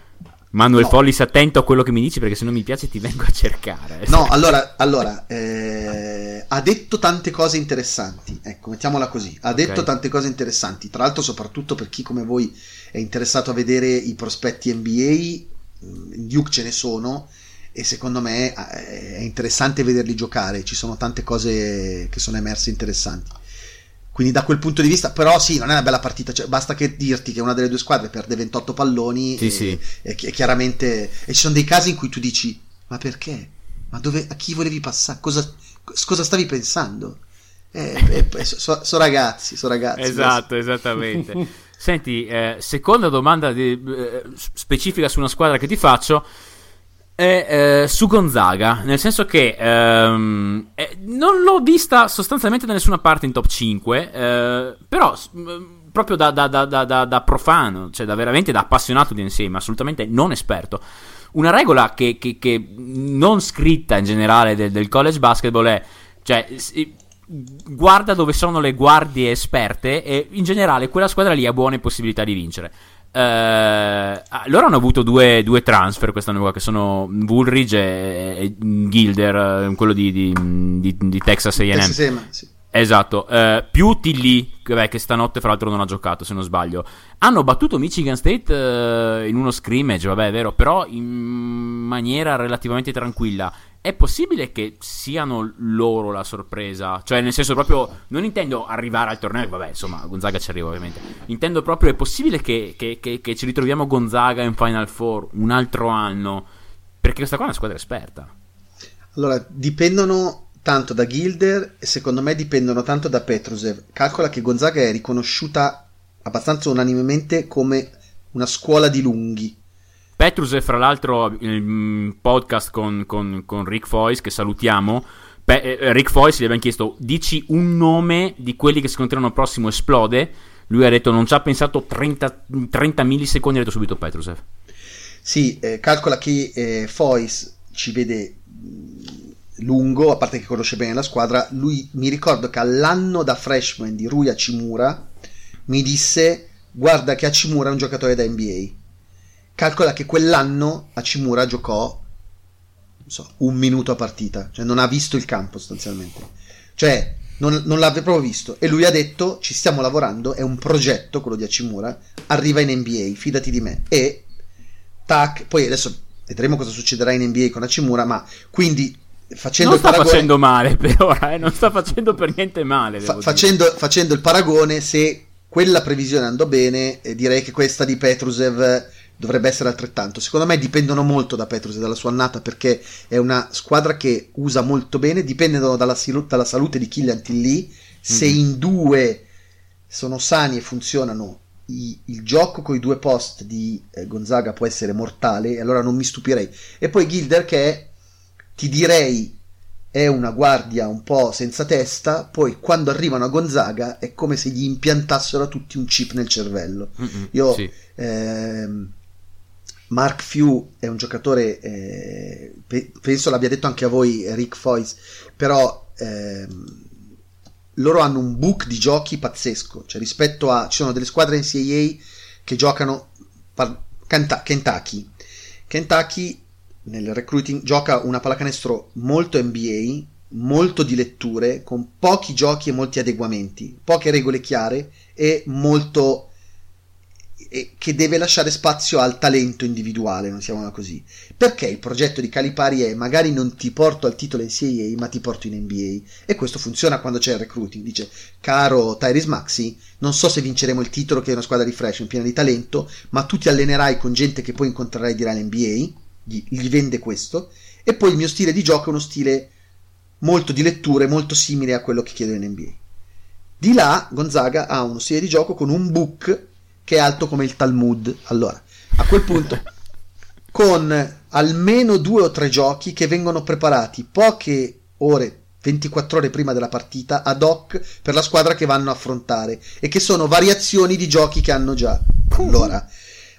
Manuel no. Follis attento a quello che mi dici perché se non mi piace ti vengo a cercare. No, allora, allora eh, ha detto tante cose interessanti, ecco, mettiamola così, ha okay. detto tante cose interessanti, tra l'altro soprattutto per chi come voi è interessato a vedere i prospetti NBA, in Duke ce ne sono, e secondo me eh, è interessante vederli giocare, ci sono tante cose che sono emerse interessanti. Quindi da quel punto di vista, però sì, non è una bella partita, cioè, basta che dirti che una delle due squadre perde 28 palloni sì, e, sì. E, e, chiaramente... E ci sono dei casi in cui tu dici, ma perché? Ma dove, a chi volevi passare? Cosa, cosa stavi pensando? Eh, eh, sono so ragazzi, sono ragazzi. Esatto, esattamente. Senti, eh, seconda domanda di, eh, specifica su una squadra che ti faccio è eh, su Gonzaga, nel senso che ehm, eh, non l'ho vista sostanzialmente da nessuna parte in top 5, eh, però proprio da, da, da, da, profano, cioè da veramente da appassionato di ma assolutamente non esperto. Una regola che, che, che non scritta in generale del, del college basketball è, cioè, guarda dove sono le guardie esperte e in generale quella squadra lì ha buone possibilità di vincere. Uh, loro hanno avuto due, due, transfer quest'anno qua che sono Woolridge e, e Gilder, quello di, di, di, di Texas A&M. Texas sì. Esatto, uh, più Tilly, che, che stanotte fra l'altro non ha giocato se non sbaglio, hanno battuto Michigan State uh, in uno scrimmage, vabbè è vero, però in maniera relativamente tranquilla è possibile che siano loro la sorpresa? Cioè, nel senso proprio, non intendo arrivare al torneo, vabbè, insomma, Gonzaga ci arriva ovviamente. Intendo proprio, è possibile che, che, che ci ritroviamo Gonzaga in Final Four un altro anno? Perché questa qua è una squadra esperta. Allora, dipendono tanto da Gilder e secondo me dipendono tanto da Petrusev. Calcola che Gonzaga è riconosciuta abbastanza unanimemente come una scuola di lunghi Petrus è fra l'altro il podcast con, con, con Rick Foyce che salutiamo. Pe- eh, Rick Foyce gli abbiamo chiesto dici un nome di quelli che secondo te l'anno prossimo esplode. Lui ha detto non ci ha pensato 30, 30 millisecondi, ha detto subito Petrusev. Sì, eh, calcola che eh, Foyce ci vede lungo, a parte che conosce bene la squadra, lui mi ricordo che all'anno da freshman di Rui Hachimura mi disse guarda che Hachimura è un giocatore da NBA Calcola che quell'anno Hachimura giocò so, un minuto a partita, cioè non ha visto il campo sostanzialmente. Cioè, non, non l'aveva proprio visto. E lui ha detto: Ci stiamo lavorando, è un progetto quello di Hachimura. Arriva in NBA, fidati di me. E tac, poi adesso vedremo cosa succederà in NBA con Hachimura. Ma quindi facendo non sta paragone, facendo male per ora, eh? non sta facendo per niente male. Fa, facendo, facendo, il paragone, se quella previsione andò bene, eh, direi che questa di Petrusev dovrebbe essere altrettanto. Secondo me dipendono molto da Petrus e dalla sua annata perché è una squadra che usa molto bene, dipendono dalla, dalla salute di Killian Tilly. Se mm-hmm. in due sono sani e funzionano, i, il gioco con i due post di eh, Gonzaga può essere mortale, e allora non mi stupirei. E poi Gilder che è, ti direi è una guardia un po' senza testa, poi quando arrivano a Gonzaga è come se gli impiantassero a tutti un chip nel cervello. Mm-hmm, Io sì. ehm, Mark Few è un giocatore, eh, pe- penso l'abbia detto anche a voi Rick Foyce, però ehm, loro hanno un book di giochi pazzesco, cioè rispetto a... ci sono delle squadre NCAA che giocano par- Kent- Kentucky. Kentucky nel recruiting gioca una pallacanestro molto NBA, molto di letture, con pochi giochi e molti adeguamenti, poche regole chiare e molto che deve lasciare spazio al talento individuale, non siamo così. Perché il progetto di Calipari è magari non ti porto al titolo NCAA, ma ti porto in NBA. E questo funziona quando c'è il recruiting. Dice, caro Tyrese Maxi, non so se vinceremo il titolo, che è una squadra di fresh, piena di talento, ma tu ti allenerai con gente che poi incontrerai di là in NBA, gli, gli vende questo, e poi il mio stile di gioco è uno stile molto di letture, molto simile a quello che chiedo in NBA. Di là Gonzaga ha uno stile di gioco con un book che è alto come il Talmud. Allora, a quel punto, con almeno due o tre giochi che vengono preparati poche ore 24 ore prima della partita ad hoc per la squadra che vanno a affrontare e che sono variazioni di giochi che hanno già. Allora,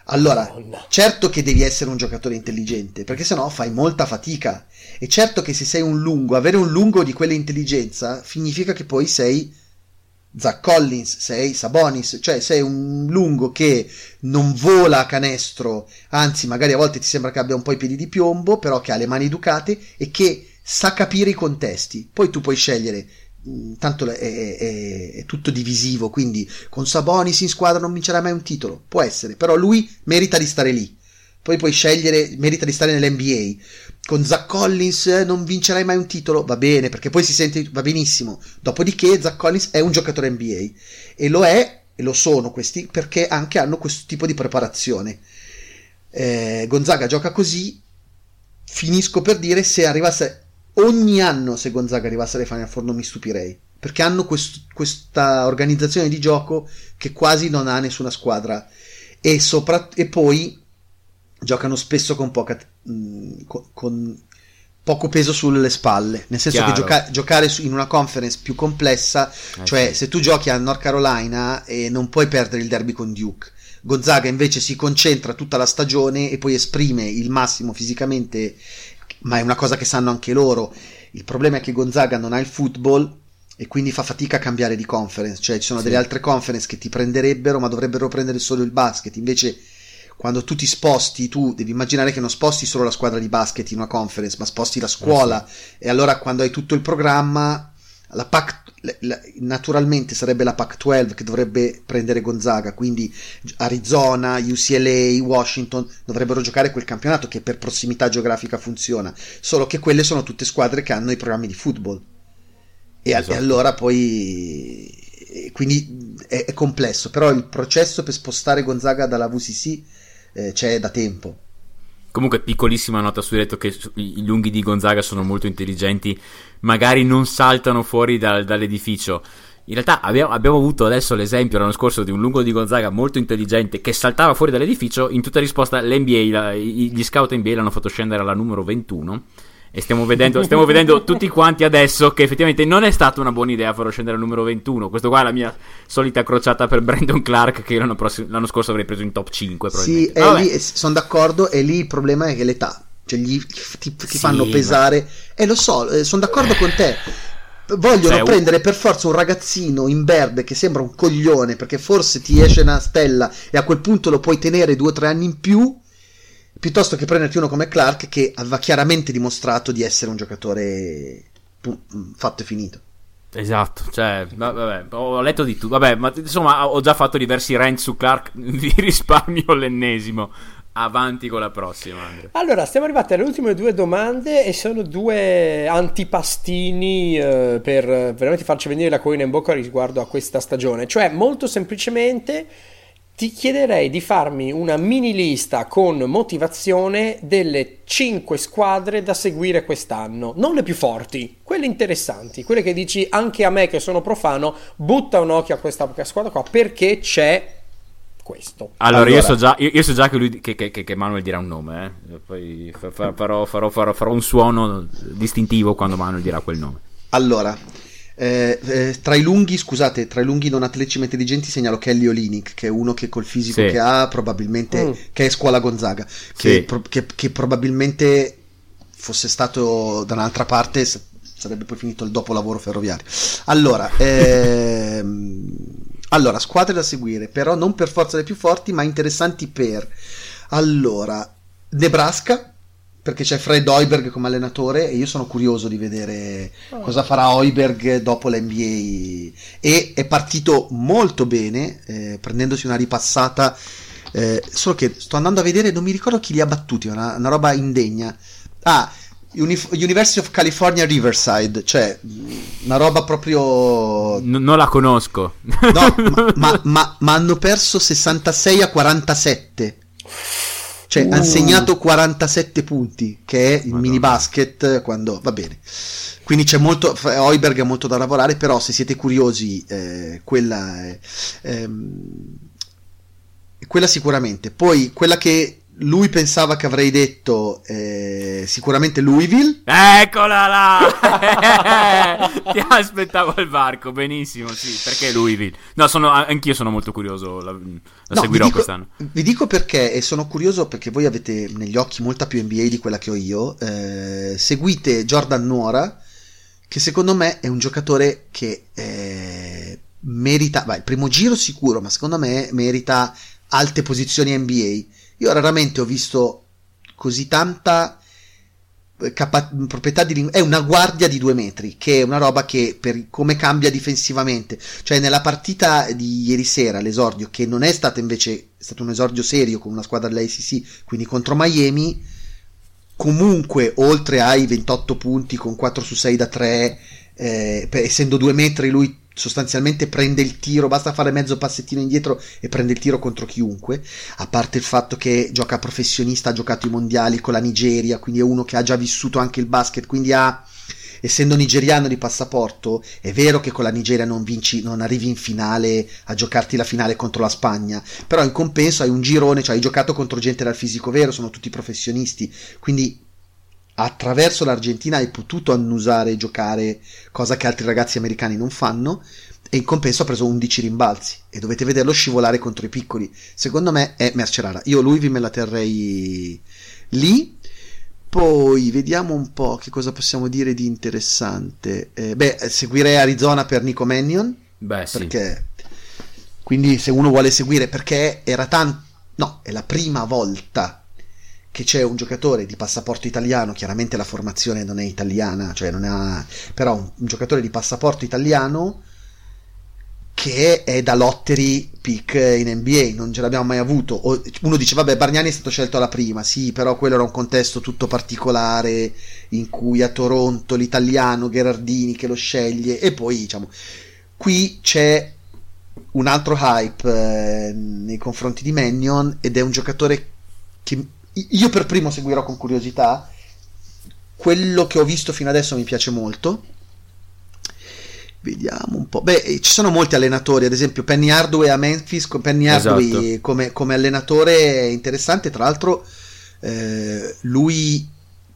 allora certo che devi essere un giocatore intelligente perché sennò fai molta fatica. E certo che se sei un lungo, avere un lungo di quell'intelligenza significa che poi sei Zach Collins, sei Sabonis, cioè sei un lungo che non vola a canestro, anzi magari a volte ti sembra che abbia un po' i piedi di piombo, però che ha le mani educate e che sa capire i contesti. Poi tu puoi scegliere, tanto è, è, è tutto divisivo, quindi con Sabonis in squadra non vincerà mai un titolo, può essere, però lui merita di stare lì. Poi puoi scegliere, merita di stare nell'NBA con Zach Collins eh, non vincerai mai un titolo, va bene, perché poi si sente, va benissimo. Dopodiché Zach Collins è un giocatore NBA e lo è, e lo sono questi, perché anche hanno questo tipo di preparazione. Eh, Gonzaga gioca così, finisco per dire se arrivasse ogni anno se Gonzaga arrivasse alle Final Four non mi stupirei, perché hanno quest, questa organizzazione di gioco che quasi non ha nessuna squadra e, sopra, e poi giocano spesso con poca mh, con, con poco peso sulle spalle, nel senso Chiaro. che gioca- giocare su- in una conference più complessa, Eh, cioè sì. se tu giochi a North Carolina e non puoi perdere il derby con Duke. Gonzaga invece si concentra tutta la stagione e poi esprime il massimo fisicamente, ma è una cosa che sanno anche loro. Il problema è che Gonzaga non ha il football e quindi fa fatica a cambiare di conference, cioè ci sono Sì. delle altre conference che ti prenderebbero, ma dovrebbero prendere solo il basket. Invece quando tu ti sposti, tu devi immaginare che non sposti solo la squadra di basket in una conference, ma sposti la scuola. E allora quando hai tutto il programma, la Pac, la- naturalmente sarebbe la Pac-12 che dovrebbe prendere Gonzaga, quindi Arizona, UCLA, Washington dovrebbero giocare quel campionato che per prossimità geografica funziona. Solo che quelle sono tutte squadre che hanno i programmi di football. E, a- Esatto. e allora poi... e Quindi è, è complesso, però il processo per spostare Gonzaga dalla VCC eh, c'è da tempo. Comunque, piccolissima nota su detto che i lunghi di Gonzaga sono molto intelligenti, magari non saltano fuori dal- dall'edificio. In realtà abbiamo, abbiamo avuto adesso l'esempio l'anno scorso di un lungo di Gonzaga molto intelligente che saltava fuori dall'edificio. In tutta risposta, l'NBA, la- gli scout NBA l'hanno fatto scendere alla numero 21. E stiamo vedendo, stiamo vedendo tutti quanti adesso che effettivamente non è stata una buona idea farlo scendere al numero 21. Questo qua è la mia solita crociata per Brandon Clark che l'anno, prossimo- l'anno scorso avrei preso in top 5. Sì, lì, sono d'accordo, e lì il problema è che l'età, cioè gli ti, ti Sì, fanno ma- pesare, e lo so, eh, sono d'accordo con te. Vogliono Cioè, prendere per forza un ragazzino in verde che sembra un coglione perché forse ti esce una stella e a quel punto lo puoi tenere due o tre anni in più, piuttosto che prenderti uno come Clark che aveva chiaramente dimostrato di essere un giocatore pu- fatto e finito. Esatto, cioè, va- vabbè, ho letto di tutto. Vabbè, ma insomma, ho già fatto diversi rant su Clark. Vi risparmio l'ennesimo. Avanti con la prossima, Andrea. Allora, stiamo arrivati alle ultime due domande e sono due antipastini eh, per veramente farci venire la colina in bocca riguardo a questa stagione. Cioè, molto semplicemente ti chiederei di farmi una mini lista con motivazione delle 5 squadre da seguire quest'anno. Non le più forti, quelle interessanti, quelle che dici anche a me che sono profano, butta un occhio a questa squadra qua perché c'è questo. Allora, Io, Allora. so già, io, io so già che, lui, che, che- che- che Manuel dirà un nome, eh. Poi fa- fa- farò, farò- farò- farò un suono distintivo quando Manuel dirà quel nome. Allora, eh, eh, tra i lunghi, scusate, tra i lunghi non atleticamente intelligenti segnalo Kelly Olinick, che è uno che col fisico Sì. che ha probabilmente, Mm. che è scuola Gonzaga, che, Sì. pro- che- che probabilmente fosse stato da un'altra parte s- sarebbe poi finito il dopolavoro ferroviario. Allora, ehm, allora, squadre da seguire, però non per forza le più forti, ma interessanti per... Allora, Nebraska, perché c'è Fred Hoiberg come allenatore e io sono curioso di vedere cosa farà Hoiberg dopo l'NBA e è partito molto bene eh, prendendosi una ripassata eh, solo che sto andando a vedere non mi ricordo chi li ha battuti è una, una roba indegna ah Uni- University of California Riverside cioè una roba proprio N- non la conosco. No, ma, ma- ma- ma hanno perso 66 a 47. Cioè, Uh. hanno segnato 47 punti, che è il Madonna. mini basket quando va bene. Quindi c'è molto, Hoiberg ha molto da lavorare, però se siete curiosi, eh, quella è, ehm, quella sicuramente. Poi quella che lui pensava che avrei detto, eh, sicuramente Louisville. Eccola là! Ti aspettavo al varco, benissimo, sì, perché Louisville? No, sono, anch'io sono molto curioso, la, la No, seguirò vi dico, quest'anno. vi dico perché, e sono curioso perché voi avete negli occhi molta più NBA di quella che ho io. eh, seguite Jordan Nuora, che secondo me è un giocatore che eh, merita, vai, il primo giro sicuro, ma secondo me merita alte posizioni NBA. Io raramente ho visto così tanta eh, capa- proprietà di ling- è una guardia di due metri che è una roba che per come cambia difensivamente. Cioè nella partita di ieri sera l'esordio che non è stato invece è stato un esordio serio con una squadra dell'ACC quindi contro Miami comunque oltre ai 28 punti con 4 su 6 da 3 eh, essendo due metri lui sostanzialmente prende il tiro basta fare mezzo passettino indietro e prende il tiro contro chiunque. A parte il fatto che gioca professionista ha giocato i mondiali con la Nigeria quindi è uno che ha già vissuto anche il basket quindi ha essendo nigeriano di passaporto, è vero che con la Nigeria non vinci, non arrivi in finale a giocarti la finale contro la Spagna, però in compenso hai un girone, cioè hai giocato contro gente dal fisico vero, sono tutti professionisti, quindi attraverso l'Argentina hai potuto annusare e giocare, cosa che altri ragazzi americani non fanno, e in compenso ha preso 11 rimbalzi e dovete vederlo scivolare contro i piccoli. Secondo me è merce rara. Io lui vi me la terrei lì. Poi vediamo un po' che cosa possiamo dire di interessante. Eh, beh, seguirei Arizona per Nico Mannion. Beh, sì. Perché quindi se uno vuole seguire perché era tanto no, è la prima volta che c'è un giocatore di passaporto italiano, chiaramente la formazione non è italiana, cioè non ha però un, un giocatore di passaporto italiano che è da lottery pick in NBA, non ce l'abbiamo mai avuto. Uno dice, vabbè, Bargnani è stato scelto alla prima, sì, però quello era un contesto tutto particolare in cui a Toronto l'italiano Gherardini che lo sceglie e poi diciamo, qui c'è un altro hype eh, nei confronti di Mannion ed è un giocatore che io per primo seguirò con curiosità. Quello che ho visto fino adesso mi piace molto Vediamo un po'. Beh, ci sono molti allenatori, ad esempio Penny Hardway a Memphis. Penny Hardway esatto. come, come, allenatore è interessante. Tra l'altro, eh, lui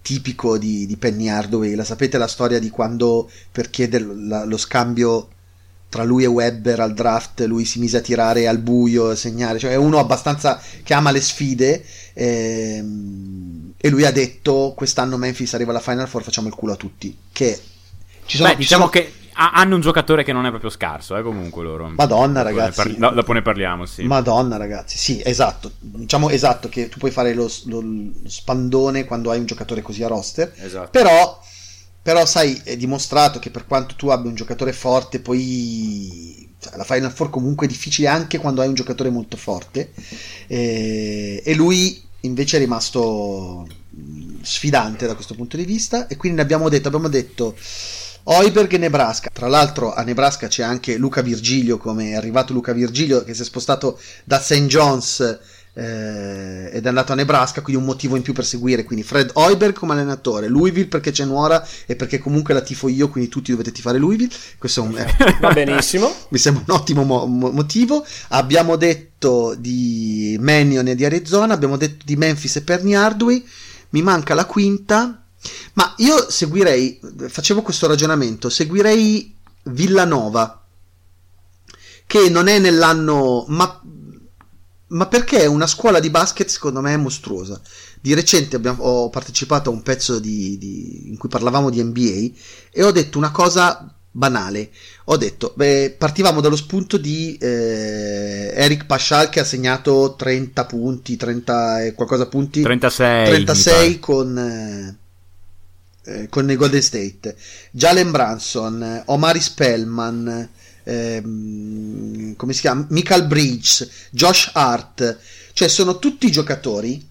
tipico di, di, Penny Hardway. La sapete la storia di quando per chiedere la, lo scambio tra lui e Webber al draft, lui si mise a tirare al buio, a segnare. Cioè, è uno abbastanza che ama le sfide. Ehm, e lui ha detto: Quest'anno Memphis arriva alla Final Four, facciamo il culo a tutti. Che ci sono, Beh, diciamo ci sono... che hanno un giocatore che non è proprio scarso, eh, comunque loro. Madonna, dopo ragazzi. Ne parli- dopo ne parliamo, sì. Madonna, ragazzi. Sì, esatto. Diciamo esatto che tu puoi fare lo, lo, lo spandone quando hai un giocatore così a roster. Esatto. Però, però, sai, è dimostrato che per quanto tu abbia un giocatore forte, poi cioè, la Final Four comunque è difficile anche quando hai un giocatore molto forte. E, e lui invece è rimasto sfidante da questo punto di vista. E quindi abbiamo detto, abbiamo detto Oiberg e Nebraska. Tra l'altro a Nebraska c'è anche Luca Virgilio, come è arrivato Luca Virgilio che si è spostato da St. John's eh, ed è andato a Nebraska, quindi un motivo in più per seguire. Quindi Fred Oiberg come allenatore, Louisville perché c'è Nuora e perché comunque la tifo io, quindi tutti dovete tifare Louisville. Questo è un, eh, Va benissimo. mi sembra un ottimo mo- motivo. Abbiamo detto di Mannion e di Arizona, abbiamo detto di Memphis e Perny Hardway. Mi manca la quinta ma io seguirei, facevo questo ragionamento, seguirei Villanova, che non è nell'anno... Ma, ma perché è una scuola di basket secondo me mostruosa. Di recente abbiamo, ho partecipato a un pezzo di, di, in cui parlavamo di NBA e ho detto una cosa banale. Ho detto, beh, partivamo dallo spunto di eh, Eric Paschal che ha segnato 30 punti, 30 e qualcosa punti. 36. 36 con... Eh, eh, con Golden State, Jalen Branson, Omari Spellman, ehm, come si chiama? Michael Bridges, Josh Hart, cioè sono tutti giocatori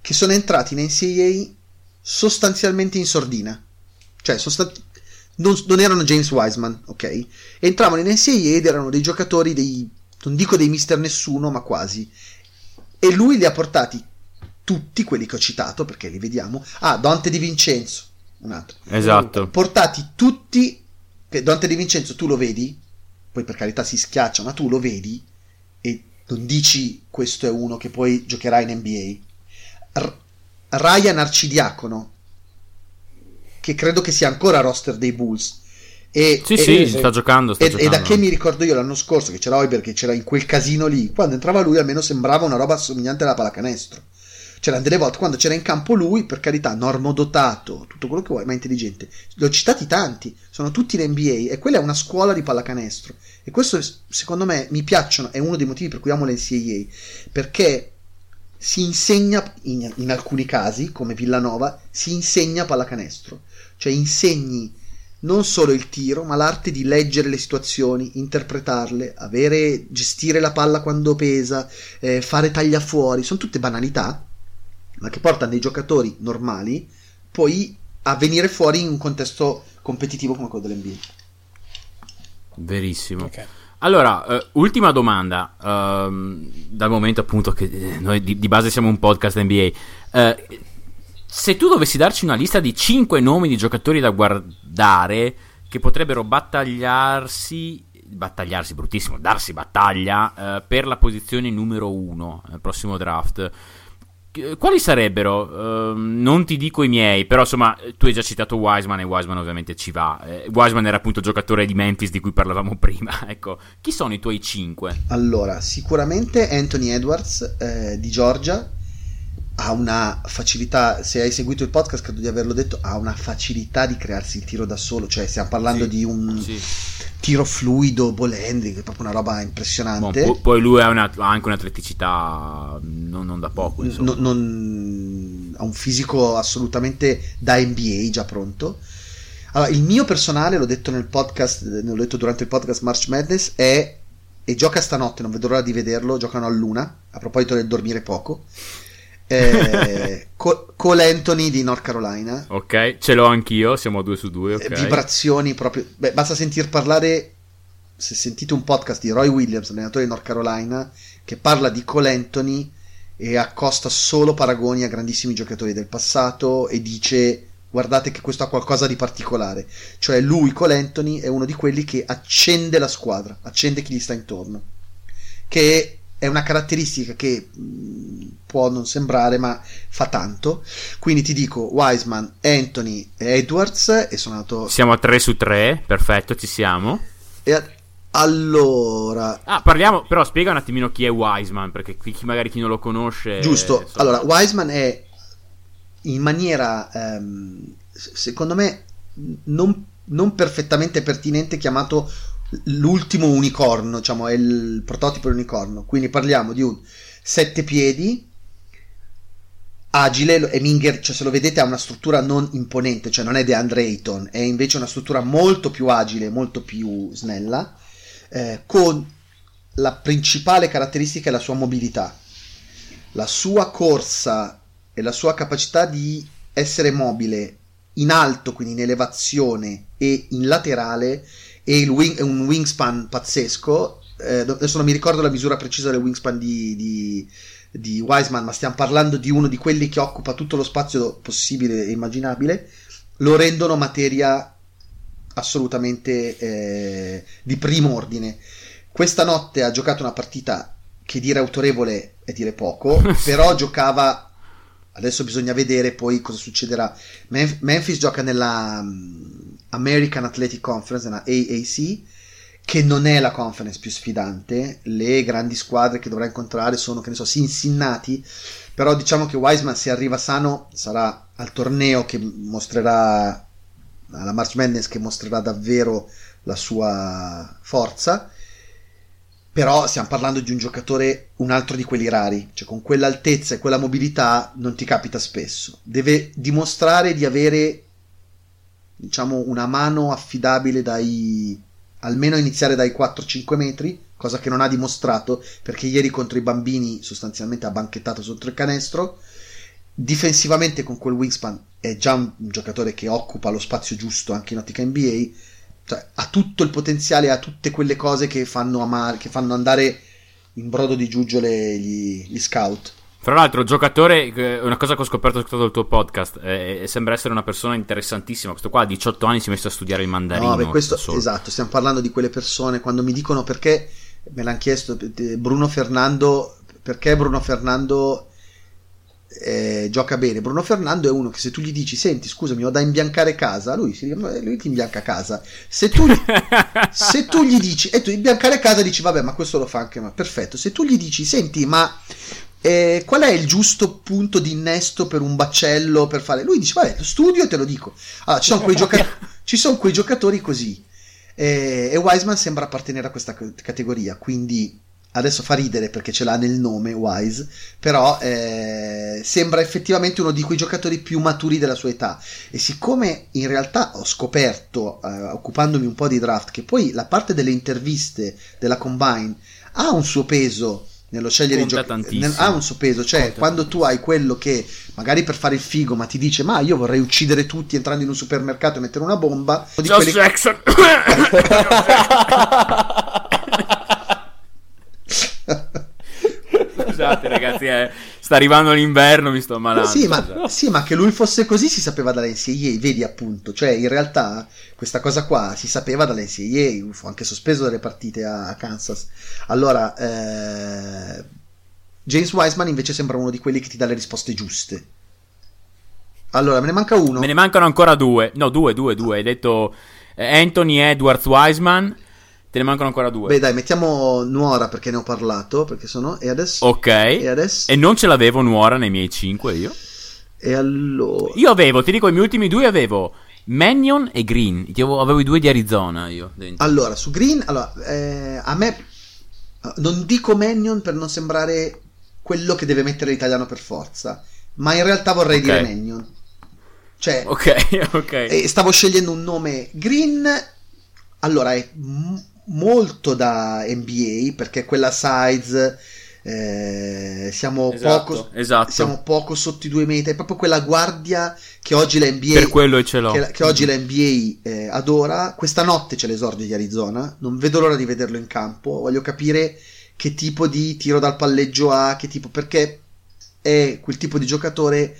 che sono entrati in NCAA sostanzialmente in sordina, cioè sostant- non, non, erano James Wiseman, ok? Entravano in NCAA ed erano dei giocatori dei, non dico dei mister nessuno, ma quasi. E lui li ha portati tutti quelli che ho citato, perché li vediamo. Ah, Dante Di Vincenzo, un altro. Esatto. Portati tutti, che Dante Di Vincenzo tu lo vedi, poi per carità si schiaccia, ma tu lo vedi e non dici questo è uno che poi giocherà in NBA. R- Ryan Arcidiacono, che credo che sia ancora roster dei Bulls. E, sì, e, sì, sta giocando. Sta e, giocando. e, da che mi ricordo io l'anno scorso che c'era Oiber, che c'era in quel casino lì, quando entrava lui almeno sembrava una roba assomigliante alla pallacanestro. C'erano delle volte quando c'era in campo lui, per carità, normodotato, tutto quello che vuoi, ma intelligente. L'ho citati tanti, sono tutti in NBA e quella è una scuola di pallacanestro. E questo, secondo me, mi piacciono, è uno dei motivi per cui amo l'NCAA, perché si insegna, in, in alcuni casi, come Villanova, si insegna pallacanestro. Cioè insegni non solo il tiro, ma l'arte di leggere le situazioni, interpretarle, avere, gestire la palla quando pesa, eh, fare tagliafuori, sono tutte banalità, ma che portano dei giocatori normali poi a venire fuori in un contesto competitivo come quello dell'NBA. Verissimo. Okay. Allora, uh, ultima domanda, uh, dal momento appunto che eh, noi di, di, base siamo un podcast NBA. Uh, se tu dovessi darci una lista di 5 nomi di giocatori da guardare che potrebbero battagliarsi battagliarsi bruttissimo, darsi battaglia eh, per la posizione numero uno nel prossimo draft. Quali sarebbero? Uh, non ti dico i miei, però insomma, tu hai già citato Wiseman e Wiseman ovviamente ci va. Eh, Wiseman era appunto il giocatore di Memphis di cui parlavamo prima. ecco, chi sono i tuoi cinque? Allora, sicuramente Anthony Edwards eh, di Georgia, ha una facilità, se hai seguito il podcast credo di averlo detto, ha una facilità di crearsi il tiro da solo, cioè stiamo parlando sì, di un sì. tiro fluido, ball handling, è proprio una roba impressionante. Bon, poi lui ha, una, ha, anche un'atleticità non, non da poco, no, non, ha un fisico assolutamente da NBA già pronto. Allora, il mio personale, l'ho detto nel podcast, l'ho detto durante il podcast March Madness, è e gioca stanotte, non vedo l'ora di vederlo, giocano a luna, a proposito del dormire poco eh, Cole Anthony di North Carolina. Ok, ce l'ho anch'io, siamo a due su due. Okay. Vibrazioni proprio. Beh, basta sentir parlare. Se sentite un podcast di Roy Williams, allenatore di North Carolina, che parla di Cole Anthony e accosta solo paragoni a grandissimi giocatori del passato e dice guardate che questo ha qualcosa di particolare. Cioè lui, Cole Anthony, è uno di quelli che accende la squadra, accende chi gli sta intorno. Che è una caratteristica che mh, può non sembrare, ma fa tanto. Quindi ti dico Wiseman, Anthony e Edwards. E sono andato. Siamo a 3 su 3, perfetto, ci siamo. E a... allora. Ah, parliamo, però spiega un attimino chi è Wiseman, perché chi, magari chi non lo conosce. Giusto, so... allora, Wiseman è in maniera, ehm, secondo me, non, non perfettamente pertinente chiamato l'ultimo unicorno, diciamo, è il prototipo dell'unicorno. Quindi parliamo di un sette piedi agile e Minger, cioè se lo vedete ha una struttura non imponente, cioè non è DeAndre Ayton, è invece una struttura molto più agile, molto più snella, eh, con la principale caratteristica è la sua mobilità. La sua corsa e la sua capacità di essere mobile in alto, quindi in elevazione e in laterale e wing, un wingspan pazzesco. Eh, adesso non mi ricordo la misura precisa del wingspan di, di, di Wiseman, ma stiamo parlando di uno di quelli che occupa tutto lo spazio possibile e immaginabile. Lo rendono materia assolutamente eh, di primo ordine. Questa notte ha giocato una partita che dire autorevole è dire poco, però giocava Adesso bisogna vedere poi cosa succederà. Memphis gioca nella American Athletic Conference, nella AAC, che non è la conference più sfidante. Le grandi squadre che dovrà incontrare sono, che ne so, Cincinnati. Però diciamo che Wiseman, se arriva sano, sarà al torneo che mostrerà, alla March Madness, che mostrerà davvero la sua forza. Però stiamo parlando di un giocatore, un altro di quelli rari, cioè con quell'altezza e quella mobilità non ti capita spesso. Deve dimostrare di avere diciamo una mano affidabile dai almeno iniziare dai 4-5 metri, cosa che non ha dimostrato perché ieri contro i bambini sostanzialmente ha banchettato sotto il canestro. Difensivamente con quel wingspan è già un, giocatore che occupa lo spazio giusto anche in ottica NBA, cioè, ha tutto il potenziale, ha tutte quelle cose che fanno, amare, che fanno andare in brodo di giuggiole gli, gli scout. Fra l'altro, giocatore, una cosa che ho scoperto ascoltando il tuo podcast, eh, sembra essere una persona interessantissima. Questo qua a 18 anni si è messo a studiare il mandarino. No, beh, questo, esatto, stiamo parlando di quelle persone, quando mi dicono perché, me l'hanno chiesto, Bruno Fernando, perché Bruno Fernando eh, gioca bene. Bruno Fernando è uno che se tu gli dici, senti, scusami, ho da imbiancare casa, lui, si, lui ti imbianca casa. Se tu, se tu gli dici, e tu imbiancare casa, dici, vabbè, ma questo lo fa anche, ma perfetto. Se tu gli dici, senti, ma eh, qual è il giusto punto di innesto per un baccello per fare? Lui dice, vabbè, studio e te lo dico. Allora, ci sono quei, gioca- ci sono quei giocatori così. Eh, e Wiseman sembra appartenere a questa categoria, quindi adesso fa ridere perché ce l'ha nel nome Wise, però eh, sembra effettivamente uno di quei giocatori più maturi della sua età. E siccome in realtà ho scoperto, eh, occupandomi un po' di draft, che poi la parte delle interviste della Combine ha un suo peso nello scegliere i giocatori ha un suo peso cioè Conta quando tu hai quello che magari per fare il figo ma ti dice ma io vorrei uccidere tutti entrando in un supermercato e mettere una bomba di quelli... Jackson Scusate ragazzi, eh. sta arrivando l'inverno, mi sto ammalando. Sì ma, sì, ma che lui fosse così si sapeva dalla NCAA, vedi appunto, cioè in realtà questa cosa qua si sapeva dalla NCAA, fu anche sospeso dalle partite a, Kansas. Allora, eh, James Wiseman invece sembra uno di quelli che ti dà le risposte giuste. Allora, me ne manca uno. Me ne mancano ancora due. No, due, due, due. Hai detto eh, Anthony Edwards Wiseman. Te ne mancano ancora due. Beh, dai, mettiamo Nuora perché ne ho parlato. Perché sono. E adesso. Ok. E adesso. E non ce l'avevo Nuora nei miei cinque io. E allora. Io avevo, ti dico, i miei ultimi due avevo. Mannion e Green. Io avevo i due di Arizona io. Dentro. Allora, su Green, allora, eh, a me. Non dico Mannion per non sembrare quello che deve mettere l'italiano per forza. Ma in realtà vorrei okay. dire Mannion. Cioè, ok, ok. E stavo scegliendo un nome Green. Allora, è m- molto da NBA perché quella size. Eh, siamo, esatto, poco, esatto. siamo poco sotto i due metri. È proprio quella guardia che oggi la NBA, per quello ce l'ho. Che, che oggi la NBA eh, adora. Questa notte c'è l'esordio di Arizona. Non vedo l'ora di vederlo in campo. Voglio capire che tipo di tiro dal palleggio ha, che tipo perché è quel tipo di giocatore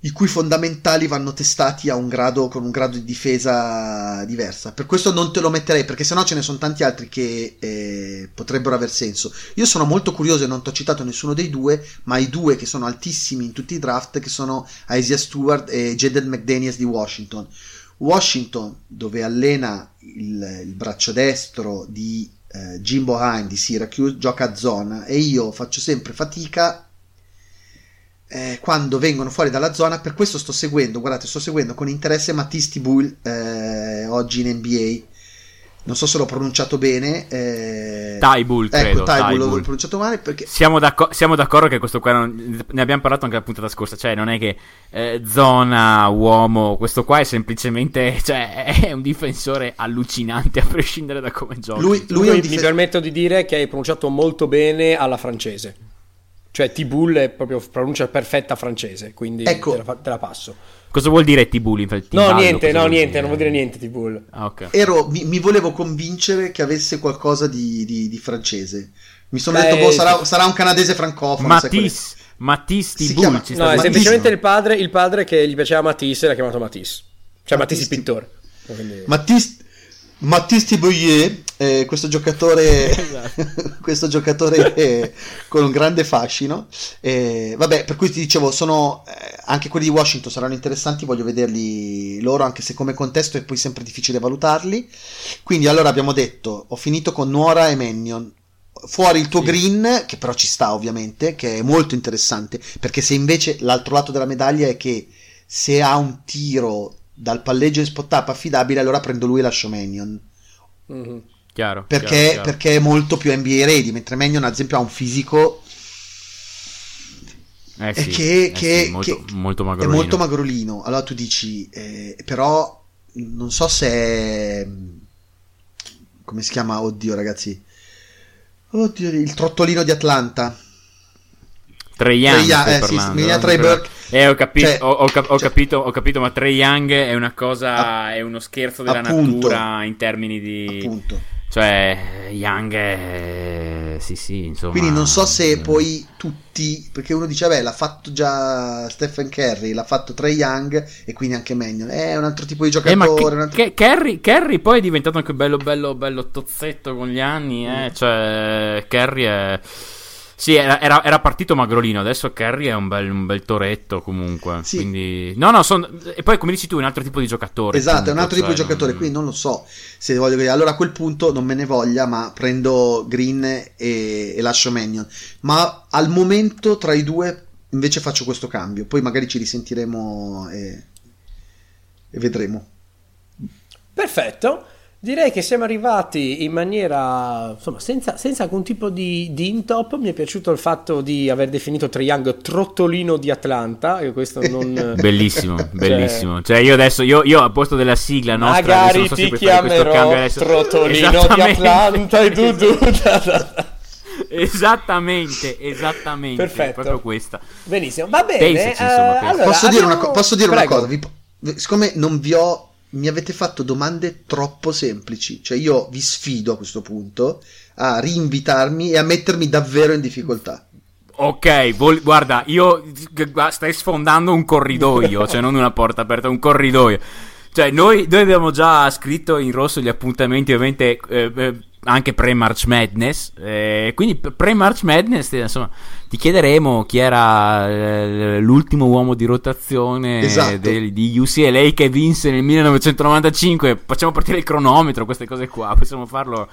i cui fondamentali vanno testati a un grado, con un grado di difesa diversa. Per questo non te lo metterei, perché sennò ce ne sono tanti altri che eh, potrebbero aver senso. Io sono molto curioso e non ti ho citato nessuno dei due, ma i due che sono altissimi in tutti i draft, che sono Isaiah Stewart e Jaden McDaniels di Washington. Washington, dove allena il, il braccio destro di eh, Jimbo Hine di Syracuse, gioca a zona e io faccio sempre fatica eh, quando vengono fuori dalla zona. Per questo sto seguendo, guardate, sto seguendo con interesse Mattisti Bull eh, oggi in NBA. Non so se l'ho pronunciato bene. Eh... Tybull, credo. Ecco, Tybull, l'ho pronunciato male perché... Siamo, d'acc- siamo, d'accordo che questo qua, non... ne abbiamo parlato anche la puntata scorsa, cioè non è che eh, zona, uomo, questo qua è semplicemente, cioè è un difensore allucinante a prescindere da come gioca. Lui, lui mi, dif- mi permetto di dire che hai pronunciato molto bene alla francese. Cioè T-Bull è proprio pronuncia perfetta francese, quindi ecco. te, la, te, la, passo. Cosa vuol dire T-Bull? Infatti, no, niente, no, niente, non vuol dire niente T-Bull. Ah, okay. Ero, mi, mi, volevo convincere che avesse qualcosa di, di, di francese. Mi sono Beh, detto, boh, sarà, sarà, un canadese francofono. Matisse, Matisse T-Bull. Ci no, è semplicemente il padre, il padre che gli piaceva Matisse l'ha chiamato Matisse. Cioè Matisse, Matisse pittore. Quindi... Matisse Matthieu Boyer, eh, questo giocatore, esatto. questo giocatore eh, con un grande fascino. Eh, vabbè, per cui ti dicevo, sono eh, anche quelli di Washington saranno interessanti, voglio vederli loro, anche se come contesto è poi sempre difficile valutarli. Quindi allora abbiamo detto, ho finito con Nuora e Mannion. Fuori il tuo sì. green, che però ci sta ovviamente, che è molto interessante, perché se invece l'altro lato della medaglia è che se ha un tiro dal palleggio in spot up affidabile, allora prendo lui e lascio Mannion. Mm-hmm. Chiaro, perché, chiaro, chiaro. perché, è molto più NBA ready, mentre Mannion ad esempio ha un fisico eh sì, che, eh che, sì, molto, che molto è molto magrolino. Allora tu dici, eh, però non so se è... come si chiama? Oddio ragazzi. Oddio, il trottolino di Atlanta. Trey Young, Trey, eh, sì, Trey Burke eh, ho, capi- cioè, ho, ho, cap- ho cioè, capito, ho capito, ma Trey Young è una cosa, a- è uno scherzo della appunto, natura in termini di... Appunto. Cioè, Young è... Sì, sì, insomma... Quindi non so se poi tutti... Perché uno dice, vabbè, l'ha fatto già Stephen Curry, l'ha fatto Trey Young e quindi anche Mannion. È un altro tipo di giocatore. Eh, ma altro... Curry, Curry, poi è diventato anche bello, bello, bello tozzetto con gli anni, eh? Mm. Cioè, Curry è... Sì, era, era, era, partito magrolino, adesso Kerry è un bel, un bel toretto comunque. Sì. Quindi... No, no, son... e poi come dici tu è un altro tipo di giocatore. Esatto, comunque, è un altro cioè, tipo di giocatore, non... quindi non lo so se voglio dire. Allora a quel punto non me ne voglia, ma prendo Green e, e lascio Mannion. Ma al momento tra i due invece faccio questo cambio, poi magari ci risentiremo e, e vedremo. Perfetto. Direi che siamo arrivati in maniera, insomma, senza, senza alcun tipo di, di intop. Mi è piaciuto il fatto di aver definito Triang trottolino di Atlanta. E questo non... bellissimo, cioè... bellissimo. Cioè, io adesso, io, io a posto della sigla nostra, magari so ti chiamerò trottolino di Atlanta e tu, Esattamente, esattamente. Perfetto. Proprio questa. Benissimo, va bene. Pensaci, insomma, uh, allora, posso, abbiamo... dire una, posso dire una cosa? Vi, siccome non vi ho mi avete fatto domande troppo semplici, cioè io vi sfido a questo punto a rinvitarmi e a mettermi davvero in difficoltà. Ok, vol- guarda, io stai sfondando un corridoio, cioè non una porta aperta, un corridoio. Cioè, noi, noi abbiamo già scritto in rosso gli appuntamenti, ovviamente, eh, eh anche pre-March Madness. Eh, quindi pre-March Madness, insomma, ti chiederemo chi era eh, l'ultimo uomo di rotazione esatto. del, di UCLA che vinse nel 1995. Facciamo partire il cronometro, queste cose qua, possiamo farlo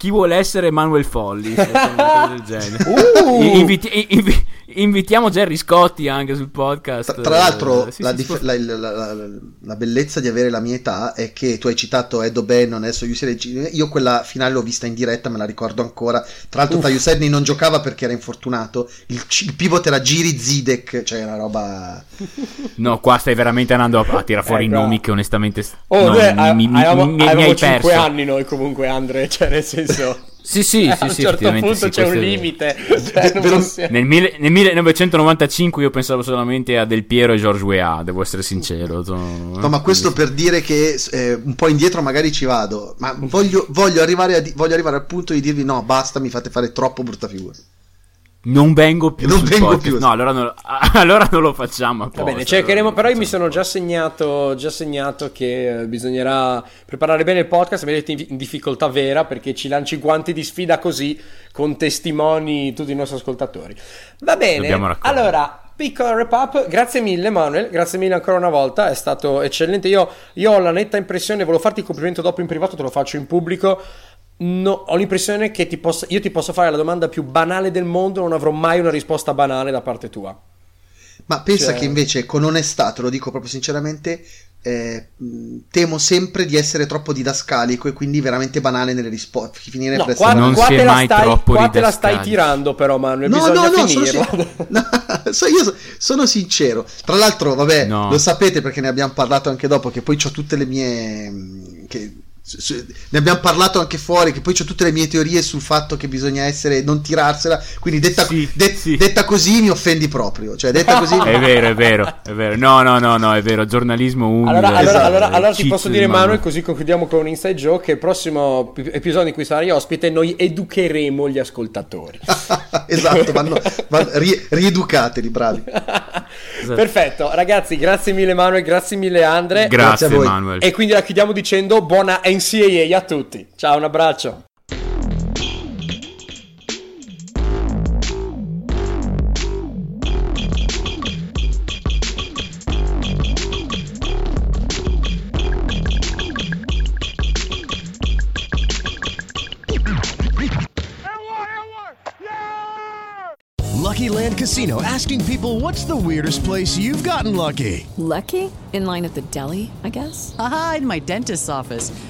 chi vuole essere Manuel Folli? Uh. Inviti- invi- invitiamo Jerry Scotti anche sul podcast. Tra, tra l'altro, eh, sì, la, sì, dif- la, la, la, bellezza di avere la mia età è che tu hai citato Edo Bannon, adesso UCLA. Io quella finale l'ho vista in diretta, me la ricordo ancora. Tra l'altro, Tyus Edney non giocava perché era infortunato. Il, il pivot era Giri Zidek, cioè una roba. No, qua stai veramente andando a, a tirare fuori eh, i nomi che onestamente. Oh, no, beh, mi, mi, avevamo, mi, mi, avevamo 5 anni noi comunque, Andre. Cioè, nel senso... Sì, sì, eh, sì, a un certo punto sì, c'è un limite. Cioè, nel, mille, nel, 1995 io pensavo solamente a Del Piero e George Weah, devo essere sincero. No, ma questo per dire che eh, un po' indietro magari ci vado, ma voglio, voglio, arrivare a, voglio arrivare al punto di dirvi no, basta, mi fate fare troppo brutta figura. Non vengo più. Non vengo più. No, allora non, allora non, lo facciamo. Apposta, Va bene, cercheremo. Però io mi sono già segnato, già segnato che eh, bisognerà preparare bene il podcast. Vedete in, in difficoltà vera perché ci lanci guanti di sfida così con testimoni tutti i nostri ascoltatori. Va bene. Allora, Piccolo wrap up, grazie mille Manuel, grazie mille ancora una volta, è stato eccellente. Io, io ho la netta impressione, volevo farti il complimento dopo in privato, te lo faccio in pubblico No, ho l'impressione che ti possa, io ti posso fare la domanda più banale del mondo, non avrò mai una risposta banale da parte tua. Ma pensa cioè... che invece con onestà, te lo dico proprio sinceramente, eh, temo sempre di essere troppo didascalico e quindi veramente banale nelle risposte. Finire no, qua, non qua, te la, stai, qua te la stai tirando, però, Manuel. No, no, no, sono, no so, io sono sincero. Tra l'altro, vabbè, no. lo sapete perché ne abbiamo parlato anche dopo. Che poi ho tutte le mie. Che ne abbiamo parlato anche fuori che poi ho tutte le mie teorie sul fatto che bisogna essere non tirarsela. Quindi detta, sì, de- sì. detta così mi offendi proprio. Cioè detta così è vero è vero è vero. No no no no è vero giornalismo umile allora, allora, esatto. allora, allora ti posso dire Manuel così concludiamo con un inside joke che il prossimo episodio in cui sarai ospite noi educheremo gli ascoltatori. Esatto vanno, vanno ri- rieducateli bravi. Esatto. perfetto ragazzi grazie mille Manuel grazie mille Andre. Grazie, grazie Manuel. E quindi la chiudiamo dicendo buona NCAA a tutti. Ciao, un abbraccio. Lucky Land Casino asking people what's the weirdest place you've gotten lucky? Lucky? In line at the deli, I guess? Aha, in my dentist's office.